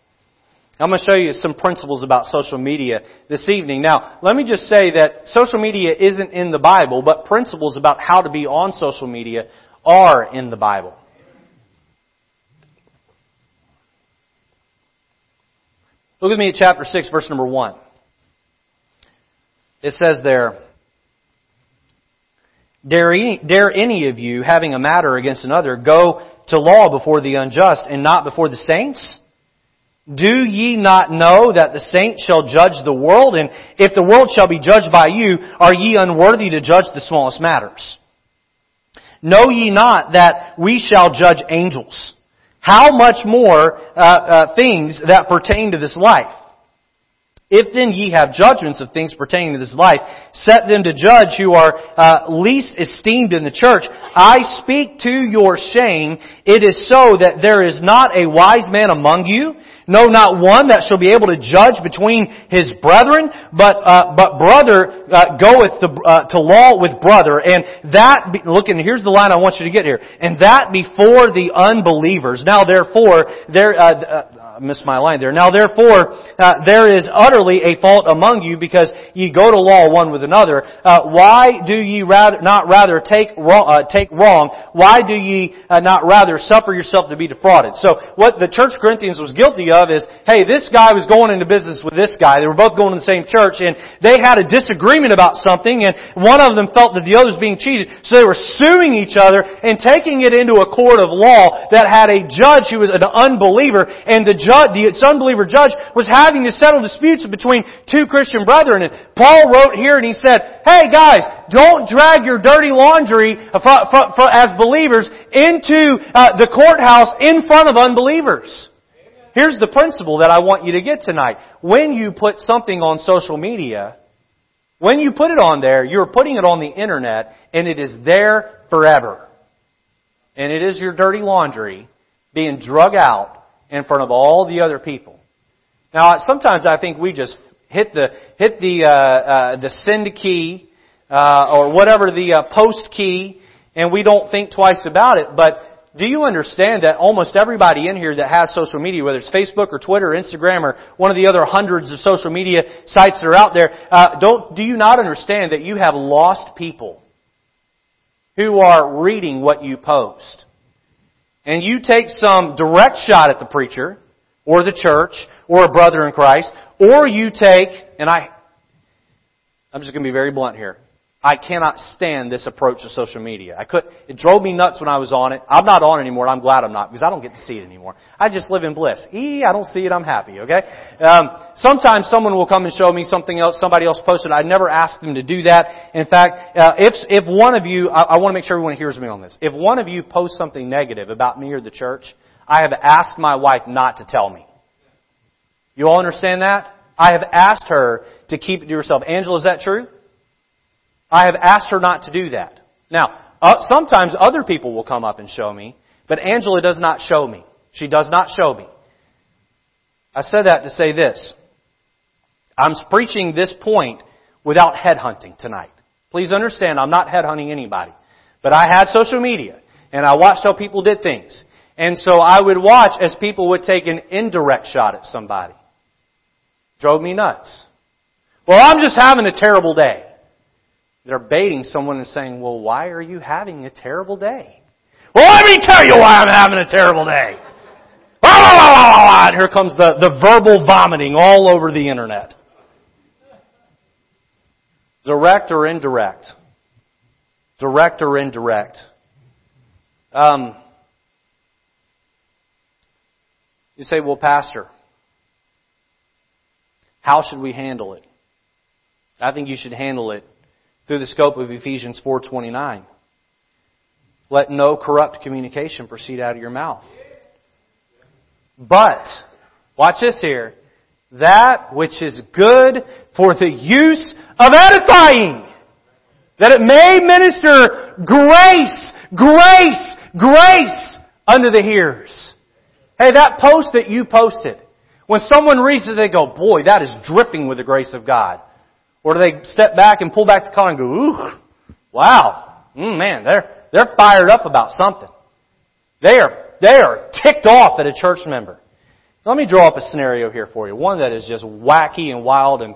I'm going to show you some principles about social media this evening. Now, let me just say that social media isn't in the Bible, but principles about how to be on social media are in the Bible. Look with me at chapter 6, verse number 1. It says there, Dare dare any of you, having a matter against another, go to law before the unjust and not before the saints? Do ye not know that the saints shall judge the world? And if the world shall be judged by you, are ye unworthy to judge the smallest matters? Know ye not that we shall judge angels? How much more uh, uh, things that pertain to this life? If then ye have judgments of things pertaining to this life, set them to judge who are uh, least esteemed in the church. I speak to your shame. It is so that there is not a wise man among you no, not one that shall be able to judge between his brethren, but uh, but brother uh, goeth to, uh, to law with brother, and that be, look and here's the line I want you to get here, and that before the unbelievers. Now therefore, there uh, uh I missed my line there. Now therefore, uh, there is utterly a fault among you because ye go to law one with another. Uh, why do ye rather, not rather take wrong, uh, take wrong? Why do ye uh, not rather suffer yourself to be defrauded? So what the church Corinthians was guilty of is, hey, this guy was going into business with this guy. They were both going to the same church and they had a disagreement about something and one of them felt that the other was being cheated. So they were suing each other and taking it into a court of law that had a judge who was an unbeliever and the judge, the unbeliever judge was having to settle disputes between two Christian brethren. And Paul wrote here and he said, hey guys, don't drag your dirty laundry as believers into uh, the courthouse in front of unbelievers. Here's the principle that I want you to get tonight. When you put something on social media, when you put it on there, you're putting it on the internet and it is there forever. And it is your dirty laundry being drug out in front of all the other people. Now, sometimes I think we just hit the hit the uh, uh, the send key uh, or whatever the uh, post key, and we don't think twice about it. But do you understand that almost everybody in here that has social media, whether it's Facebook or Twitter or Instagram or one of the other hundreds of social media sites that are out there, uh, don't do you not understand that you have lost people who are reading what you post? And you take some direct shot at the preacher, or the church, or a brother in Christ, or you take, and I, I'm just going to be very blunt here. I cannot stand this approach to social media. I could, it drove me nuts when I was on it. I'm not on anymore. I'm glad I'm not because I don't get to see it anymore. I just live in bliss. E, I don't see it. I'm happy. Okay. Um, sometimes someone will come and show me something else. Somebody else posted. I never ask them to do that. In fact, uh, if if one of you, I, I want to make sure everyone hears me on this. If one of you posts something negative about me or the church, I have asked my wife not to tell me. You all understand that? I have asked her to keep it to herself. Angela, is that true? I have asked her not to do that. Now, uh, sometimes other people will come up and show me, but Angela does not show me. She does not show me. I said that to say this. I'm preaching this point without headhunting tonight. Please understand, I'm not headhunting anybody. But I had social media, and I watched how people did things. And so I would watch as people would take an indirect shot at somebody. Drove me nuts. Well, I'm just having a terrible day. They're baiting someone and saying, well, why are you having a terrible day? Well, let me tell you why I'm having a terrible day. And here comes the, the verbal vomiting all over the internet. Direct or indirect? Direct or indirect? Um, you say, well, Pastor, how should we handle it? I think you should handle it through the scope of Ephesians 4:29. Let no corrupt communication proceed out of your mouth. But, watch this here, that which is good for the use of edifying, that it may minister grace, grace, grace unto the hearers. Hey, that post that you posted, when someone reads it, they go, boy, that is dripping with the grace of God. Or do they step back and pull back the collar and go, ooh, wow, mm, man, they're, they're fired up about something. They are, they are ticked off at a church member. Let me draw up a scenario here for you. One that is just wacky and wild and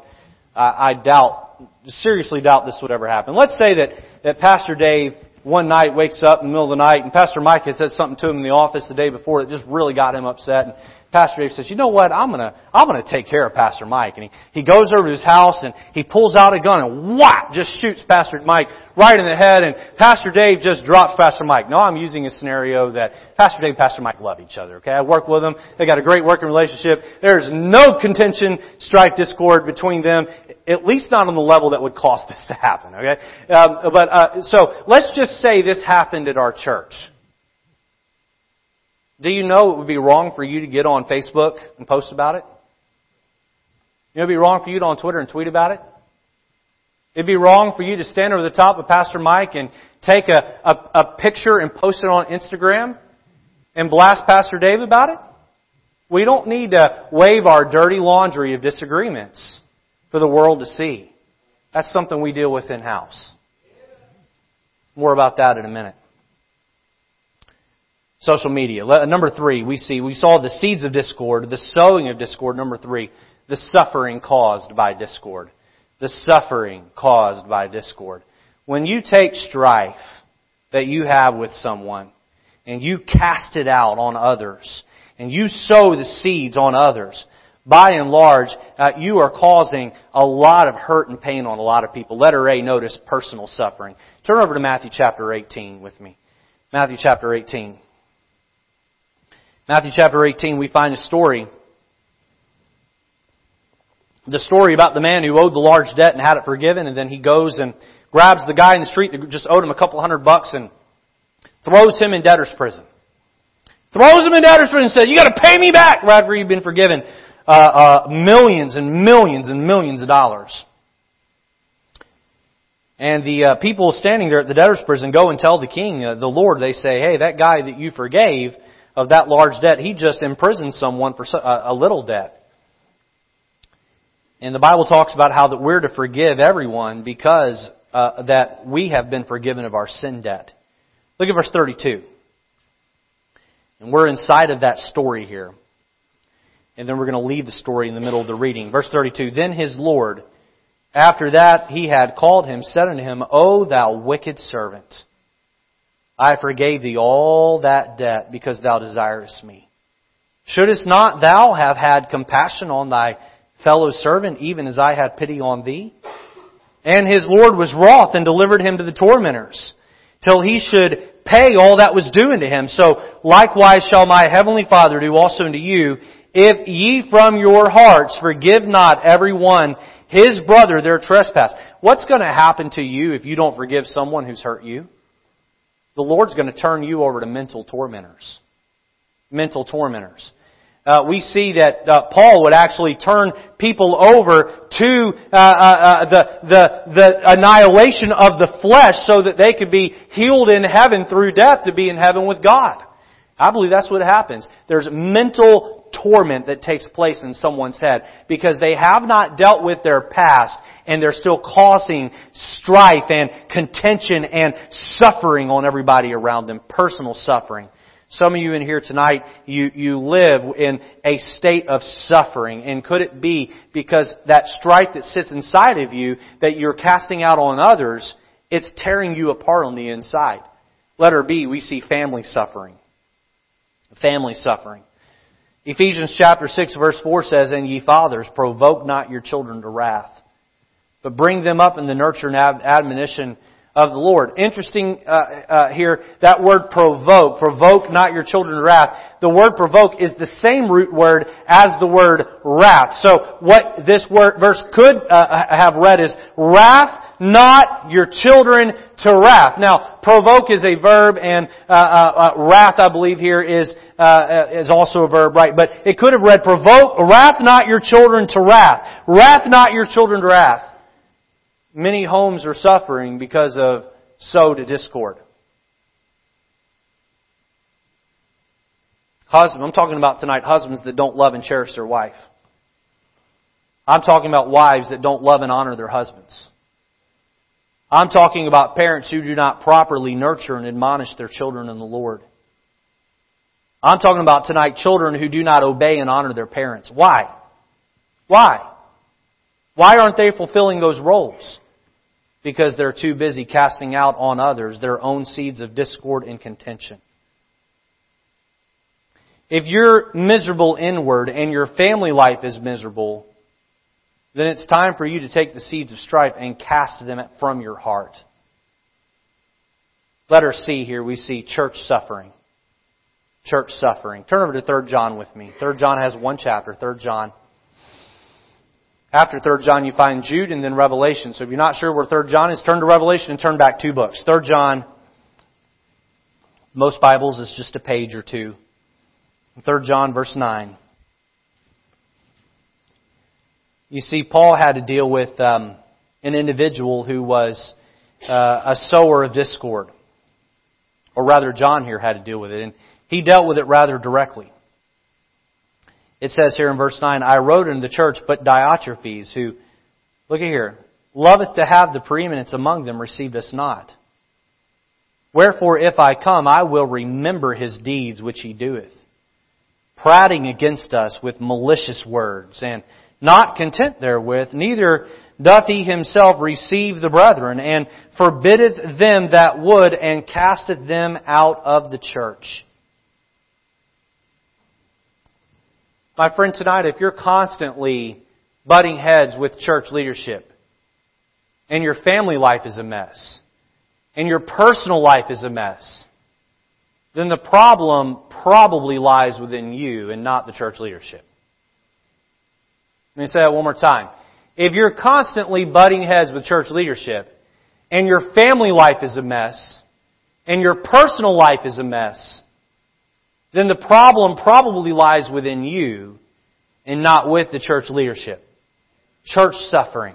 I, I doubt, seriously doubt this would ever happen. Let's say that, that Pastor Dave one night wakes up in the middle of the night and Pastor Mike has said something to him in the office the day before that just really got him upset. And Pastor Dave says, you know what, I'm gonna, I'm gonna take care of Pastor Mike. And he, he goes over to his house and he pulls out a gun and whap, just shoots Pastor Mike right in the head and Pastor Dave just drops Pastor Mike. No, I'm using a scenario that Pastor Dave and Pastor Mike love each other, okay? I work with them. They got a great working relationship. There's no contention, strife, discord between them, at least not on the level that would cause this to happen, okay? Um, but, uh, so, let's just say this happened at our church. Do you know it would be wrong for you to get on Facebook and post about it? You know, it'd be wrong for you to on Twitter and tweet about it. It'd be wrong for you to stand over the top of Pastor Mike and take a, a, a picture and post it on Instagram and blast Pastor Dave about it. We don't need to wave our dirty laundry of disagreements for the world to see. That's something we deal with in house. More about that in a minute. Social media. Number three, we see, we saw the seeds of discord, the sowing of discord. Number three, the suffering caused by discord. The suffering caused by discord. When you take strife that you have with someone and you cast it out on others and you sow the seeds on others, by and large, uh, you are causing a lot of hurt and pain on a lot of people. Letter A, notice personal suffering. Turn over to Matthew chapter 18 with me. Matthew chapter 18. Matthew chapter 18, we find a story. The story about the man who owed the large debt and had it forgiven, and then he goes and grabs the guy in the street that just owed him a couple hundred bucks and throws him in debtor's prison. Throws him in debtor's prison and says, you gotta pay me back right after you've been forgiven uh, uh, millions and millions and millions of dollars. And the uh, people standing there at the debtor's prison go and tell the king, uh, the Lord, they say, hey, that guy that you forgave, of that large debt. He just imprisoned someone for a little debt. And the Bible talks about how that we're to forgive everyone because uh, that we have been forgiven of our sin debt. Look at verse 32. And we're inside of that story here. And then we're going to leave the story in the middle of the reading. Verse 32. Then his Lord, after that he had called him, said unto him, O thou wicked servant. I forgave thee all that debt because thou desirest me. Shouldest not thou have had compassion on thy fellow servant even as I had pity on thee? And his Lord was wroth and delivered him to the tormentors till he should pay all that was due unto him. So likewise shall my heavenly Father do also unto you if ye from your hearts forgive not every one his brother their trespass. What's going to happen to you if you don't forgive someone who's hurt you? The Lord's going to turn you over to mental tormentors. Mental tormentors. Uh, we see that uh, Paul would actually turn people over to uh, uh, uh, the, the, the annihilation of the flesh so that they could be healed in heaven through death to be in heaven with God. I believe that's what happens. There's mental torment that takes place in someone's head because they have not dealt with their past and they're still causing strife and contention and suffering on everybody around them, personal suffering. Some of you in here tonight, you, you live in a state of suffering. And could it be because that strife that sits inside of you that you're casting out on others, it's tearing you apart on the inside? Letter B, we see family suffering. Family suffering. Ephesians chapter 6 verse 4 says, And ye fathers, provoke not your children to wrath, but bring them up in the nurture and admonition of the Lord. Interesting uh, uh, here, that word provoke. Provoke not your children to wrath. The word provoke is the same root word as the word wrath. So what this word, verse could uh, have read is, wrath not your children to wrath. Now, provoke is a verb, and uh, uh, uh wrath, I believe here is uh, uh, is also a verb, right? But it could have read provoke, wrath not your children to wrath. Wrath not your children to wrath. Many homes are suffering because of sow to discord. Husband, I'm talking about tonight husbands that don't love and cherish their wife. I'm talking about wives that don't love and honor their husbands. I'm talking about parents who do not properly nurture and admonish their children in the Lord. I'm talking about tonight children who do not obey and honor their parents. Why? Why? Why aren't they fulfilling those roles? Because they're too busy casting out on others their own seeds of discord and contention. If you're miserable inward and your family life is miserable, then it's time for you to take the seeds of strife and cast them from your heart. Letter C here, we see church suffering. Church suffering. Turn over to 3 John with me. 3 John has one chapter, 3 John. After 3 John, you find Jude and then Revelation. So if you're not sure where 3 John is, turn to Revelation and turn back two books. 3 John, most Bibles is just a page or two. 3 John, verse 9. You see, Paul had to deal with um, an individual who was uh, a sower of discord. Or rather, John here had to deal with it. And he dealt with it rather directly. It says here in verse 9, I wrote in the church, but Diotrephes, who, look at here, loveth to have the preeminence among them, received us not. Wherefore, if I come, I will remember his deeds which he doeth, prating against us with malicious words, and not content therewith, neither doth he himself receive the brethren, and forbiddeth them that would, and casteth them out of the church. My friend, tonight, if you're constantly butting heads with church leadership, and your family life is a mess, and your personal life is a mess, then the problem probably lies within you and not the church leadership. Let me say that one more time. If you're constantly butting heads with church leadership, and your family life is a mess, and your personal life is a mess, then the problem probably lies within you and not with the church leadership. Church suffering.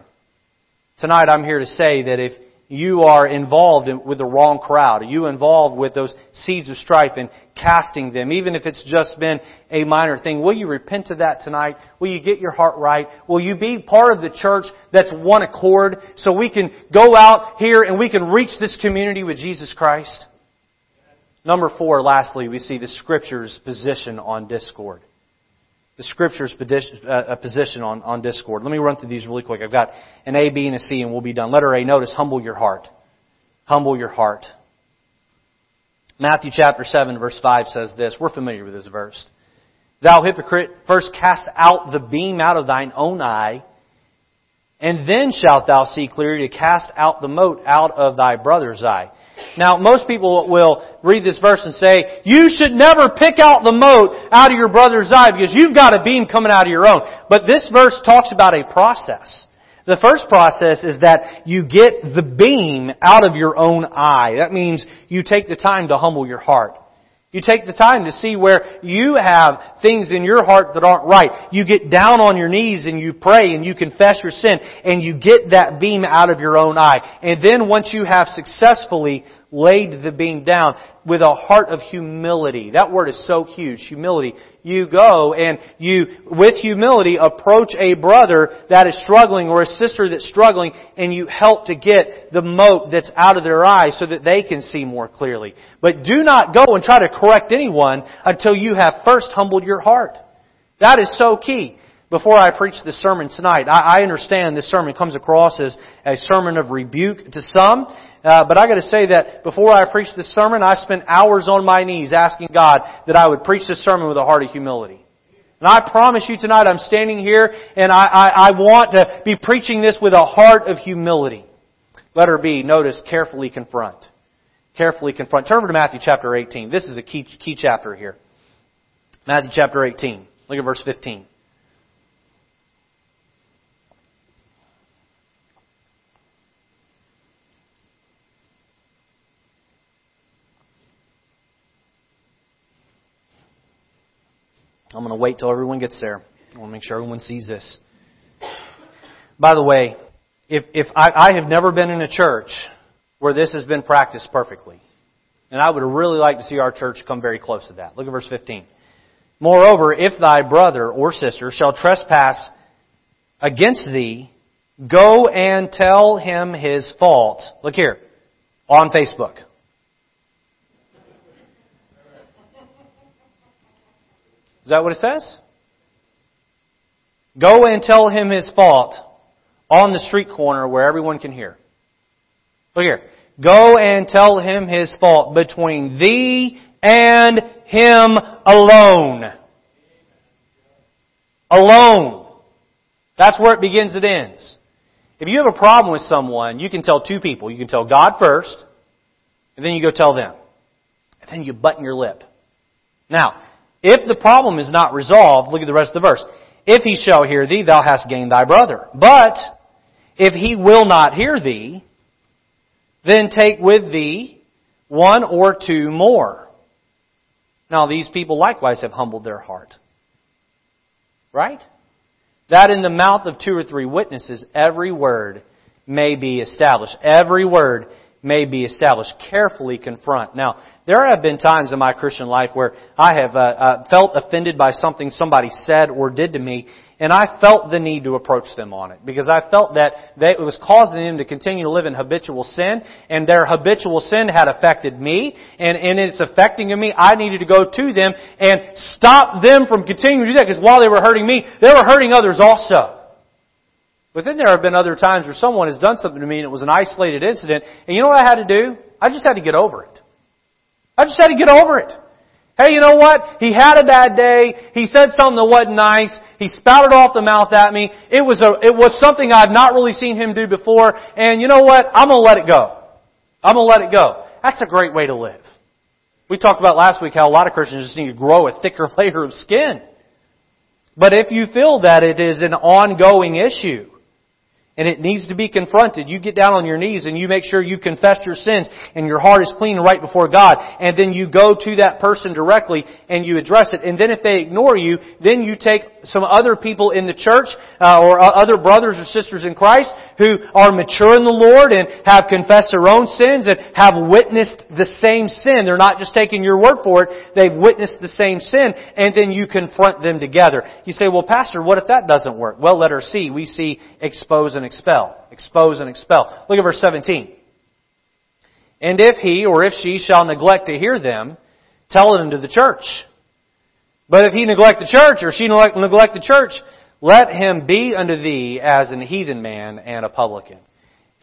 Tonight I'm here to say that if you are involved in, with the wrong crowd. Are you involved with those seeds of strife and casting them, even if it's just been a minor thing? Will you repent of that tonight? Will you get your heart right? Will you be part of the church that's one accord so we can go out here and we can reach this community with Jesus Christ? Number four, lastly, we see the Scripture's position on discord the Scripture's uh, position on, on discord. Let me run through these really quick. I've got an A, B, and a C, and we'll be done. Letter A, notice, humble your heart. Humble your heart. Matthew chapter 7, verse 5 says this. We're familiar with this verse. Thou hypocrite, first cast out the beam out of thine own eye, and then shalt thou see clearly to cast out the mote out of thy brother's eye. Now, most people will read this verse and say, you should never pick out the mote out of your brother's eye because you've got a beam coming out of your own. But this verse talks about a process. The first process is that you get the beam out of your own eye. That means you take the time to humble your heart. You take the time to see where you have things in your heart that aren't right. You get down on your knees and you pray and you confess your sin and you get that beam out of your own eye. And then once you have successfully laid the beam down with a heart of humility. That word is so huge, humility. You go and you, with humility, approach a brother that is struggling or a sister that's struggling and you help to get the mote that's out of their eyes so that they can see more clearly. But do not go and try to correct anyone until you have first humbled your heart. That is so key before I preach this sermon tonight. I, understand this sermon comes across as a sermon of rebuke to some, uh, but I got to say that before I preach this sermon, I spent hours on my knees asking God that I would preach this sermon with a heart of humility. And I promise you tonight, I'm standing here and I, I, I want to be preaching this with a heart of humility. Letter B, notice carefully confront. Carefully confront. Turn over to Matthew chapter 18. This is a key, key chapter here. Matthew chapter 18. Look at verse 15. I'm going to wait till everyone gets there. I want to make sure everyone sees this. By the way, if, if I, I have never been in a church where this has been practiced perfectly. And I would really like to see our church come very close to that. Look at verse 15. Moreover, if thy brother or sister shall trespass against thee, go and tell him his fault. Look here, on Facebook. Is that what it says? Go and tell him his fault on the street corner where everyone can hear. Look here. Go and tell him his fault between thee and him alone. Alone. That's where it begins and ends. If you have a problem with someone, you can tell two people. You can tell God first, and then you go tell them. And then you button your lip. Now, if the problem is not resolved, look at the rest of the verse. If he shall hear thee, thou hast gained thy brother. But, if he will not hear thee, then take with thee one or two more. Now these people likewise have humbled their heart. Right? That in the mouth of two or three witnesses, every word may be established. Every word may be established. Carefully confront. Now, there have been times in my Christian life where I have uh, uh, felt offended by something somebody said or did to me, and I felt the need to approach them on it because I felt that they, it was causing them to continue to live in habitual sin, and their habitual sin had affected me, and, and it's affecting me. I needed to go to them and stop them from continuing to do that because while they were hurting me, they were hurting others also. But then there have been other times where someone has done something to me and it was an isolated incident, and you know what I had to do? I just had to get over it. I just had to get over it. Hey, you know what? He had a bad day. He said something that wasn't nice. He spouted off the mouth at me. It was a, it was something I'd not really seen him do before. And you know what? I'm gonna let it go. I'm gonna let it go. That's a great way to live. We talked about last week how a lot of Christians just need to grow a thicker layer of skin. But if you feel that it is an ongoing issue, and it needs to be confronted. You get down on your knees and you make sure you confess your sins and your heart is clean right before God. And then you go to that person directly and you address it. And then if they ignore you, then you take some other people in the church uh, or other brothers or sisters in Christ who are mature in the Lord and have confessed their own sins and have witnessed the same sin. They're not just taking your word for it. They've witnessed the same sin and then you confront them together. You say, well, Pastor, what if that doesn't work? Well, let her see. We see expose and expel. Expose and expel. Look at verse 17. And if he or if she shall neglect to hear them, tell it unto the church. But if he neglect the church or she neglect, the church, let him be unto thee as an heathen man and a publican.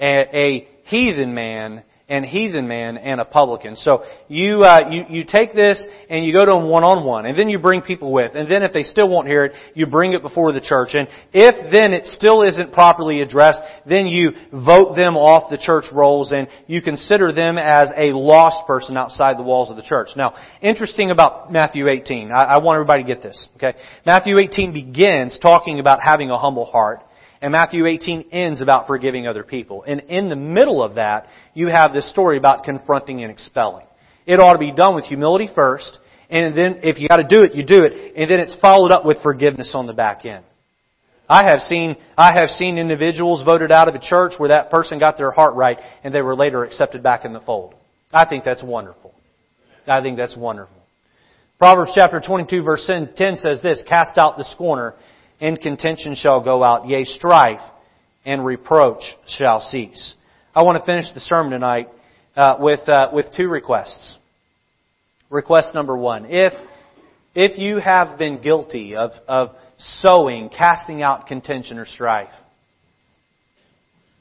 A heathen man and heathen man and a publican. So you, uh, you, you take this and you go to them one on one, and then you bring people with, and then if they still won't hear it, you bring it before the church. And if then it still isn't properly addressed, then you vote them off the church rolls and you consider them as a lost person outside the walls of the church. Now, interesting about Matthew 18. I, I want everybody to get this. Okay, Matthew 18 begins talking about having a humble heart. And Matthew 18 ends about forgiving other people. And in the middle of that, you have this story about confronting and expelling. It ought to be done with humility first, and then if you gotta do it, you do it, and then it's followed up with forgiveness on the back end. I have seen, I have seen individuals voted out of a church where that person got their heart right and they were later accepted back in the fold. I think that's wonderful. I think that's wonderful. Proverbs chapter 22 verse 10 says this, cast out the scorner and contention shall go out, yea, strife and reproach shall cease. I want to finish the sermon tonight uh, with uh, with two requests. Request number one: if if you have been guilty of of sowing, casting out contention or strife,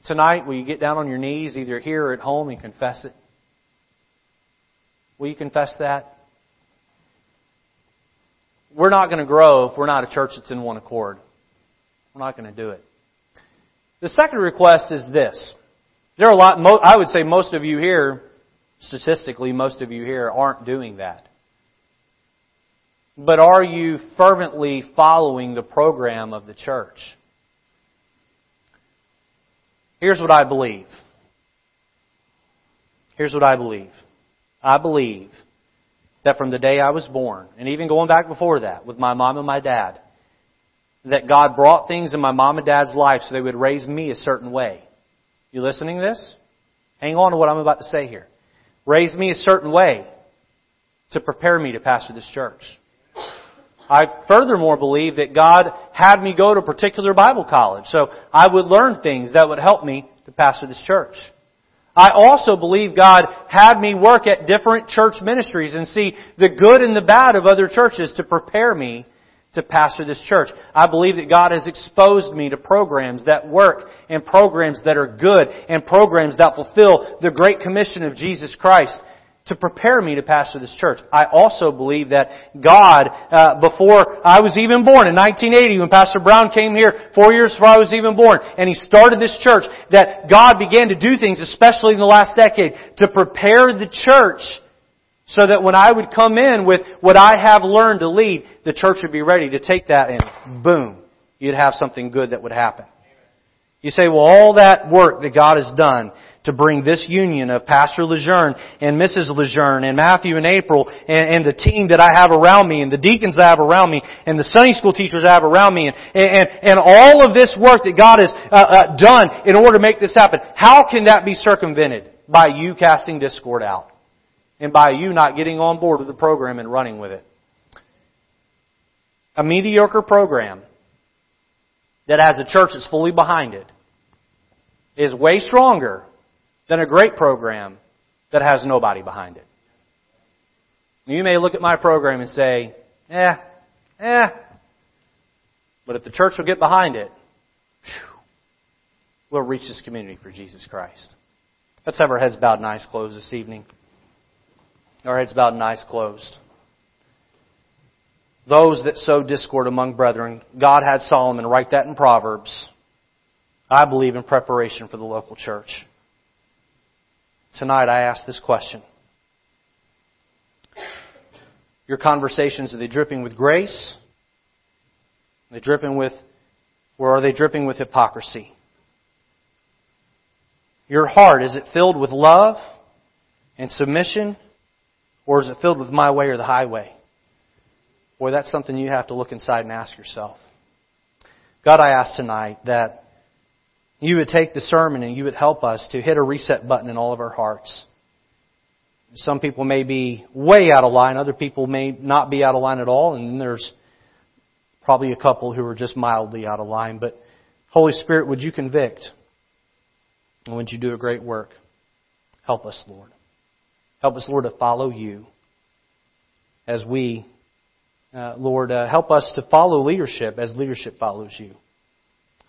tonight will you get down on your knees, either here or at home, and confess it? Will you confess that? We're not going to grow if we're not a church that's in one accord. We're not going to do it. The second request is this. There are a lot, I would say most of you here, statistically, most of you here aren't doing that. But are you fervently following the program of the church? Here's what I believe. Here's what I believe. I believe that from the day I was born, and even going back before that with my mom and my dad, that God brought things in my mom and dad's life so they would raise me a certain way. You listening to this? Hang on to what I'm about to say here. Raise me a certain way to prepare me to pastor this church. I furthermore believe that God had me go to a particular Bible college so I would learn things that would help me to pastor this church. I also believe God had me work at different church ministries and see the good and the bad of other churches to prepare me to pastor this church. I believe that God has exposed me to programs that work and programs that are good and programs that fulfill the Great Commission of Jesus Christ to prepare me to pastor this church. I also believe that God, uh, before I was even born in 1980, when Pastor Brown came here, four years before I was even born, and he started this church, that God began to do things, especially in the last decade, to prepare the church so that when I would come in with what I have learned to lead, the church would be ready to take that and boom, you'd have something good that would happen. You say, well, all that work that God has done to bring this union of Pastor Lejeune and Mrs. Lejeune and Matthew and April and, and, the team that I have around me and the deacons I have around me and the Sunday school teachers I have around me and, and, and all of this work that God has uh, uh, done in order to make this happen, how can that be circumvented? By you casting discord out and by you not getting on board with the program and running with it. A mediocre program that has a church that's fully behind it is way stronger than a great program that has nobody behind it. You may look at my program and say, eh, eh. But if the church will get behind it, we'll reach this community for Jesus Christ. Let's have our heads bowed and eyes closed this evening. Our heads bowed and eyes closed. Those that sow discord among brethren, God had Solomon write that in Proverbs. I believe in preparation for the local church. Tonight I ask this question. Your conversations, are they dripping with grace? Are they dripping with, or are they dripping with hypocrisy? Your heart, is it filled with love and submission? Or is it filled with my way or the highway? Boy, that's something you have to look inside and ask yourself. God, I ask tonight that you would take the sermon and you would help us to hit a reset button in all of our hearts. Some people may be way out of line, other people may not be out of line at all, and there's probably a couple who are just mildly out of line. But Holy Spirit, would you convict? And would you do a great work? Help us, Lord. Help us, Lord, to follow you as we, uh, Lord, uh, help us to follow leadership as leadership follows you.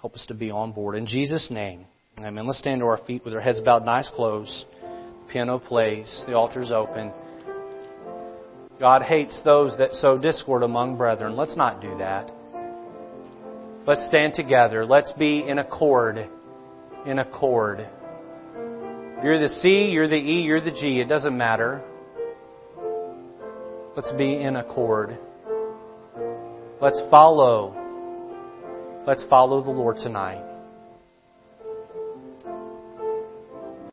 Help us to be on board. In Jesus' name. Amen. Let's stand to our feet with our heads bowed nice closed. The piano plays. The altar's open. God hates those that sow discord among brethren. Let's not do that. Let's stand together. Let's be in accord. In accord. You're the C, you're the E, you're the G. It doesn't matter. Let's be in accord. Let's follow Let's follow the Lord tonight.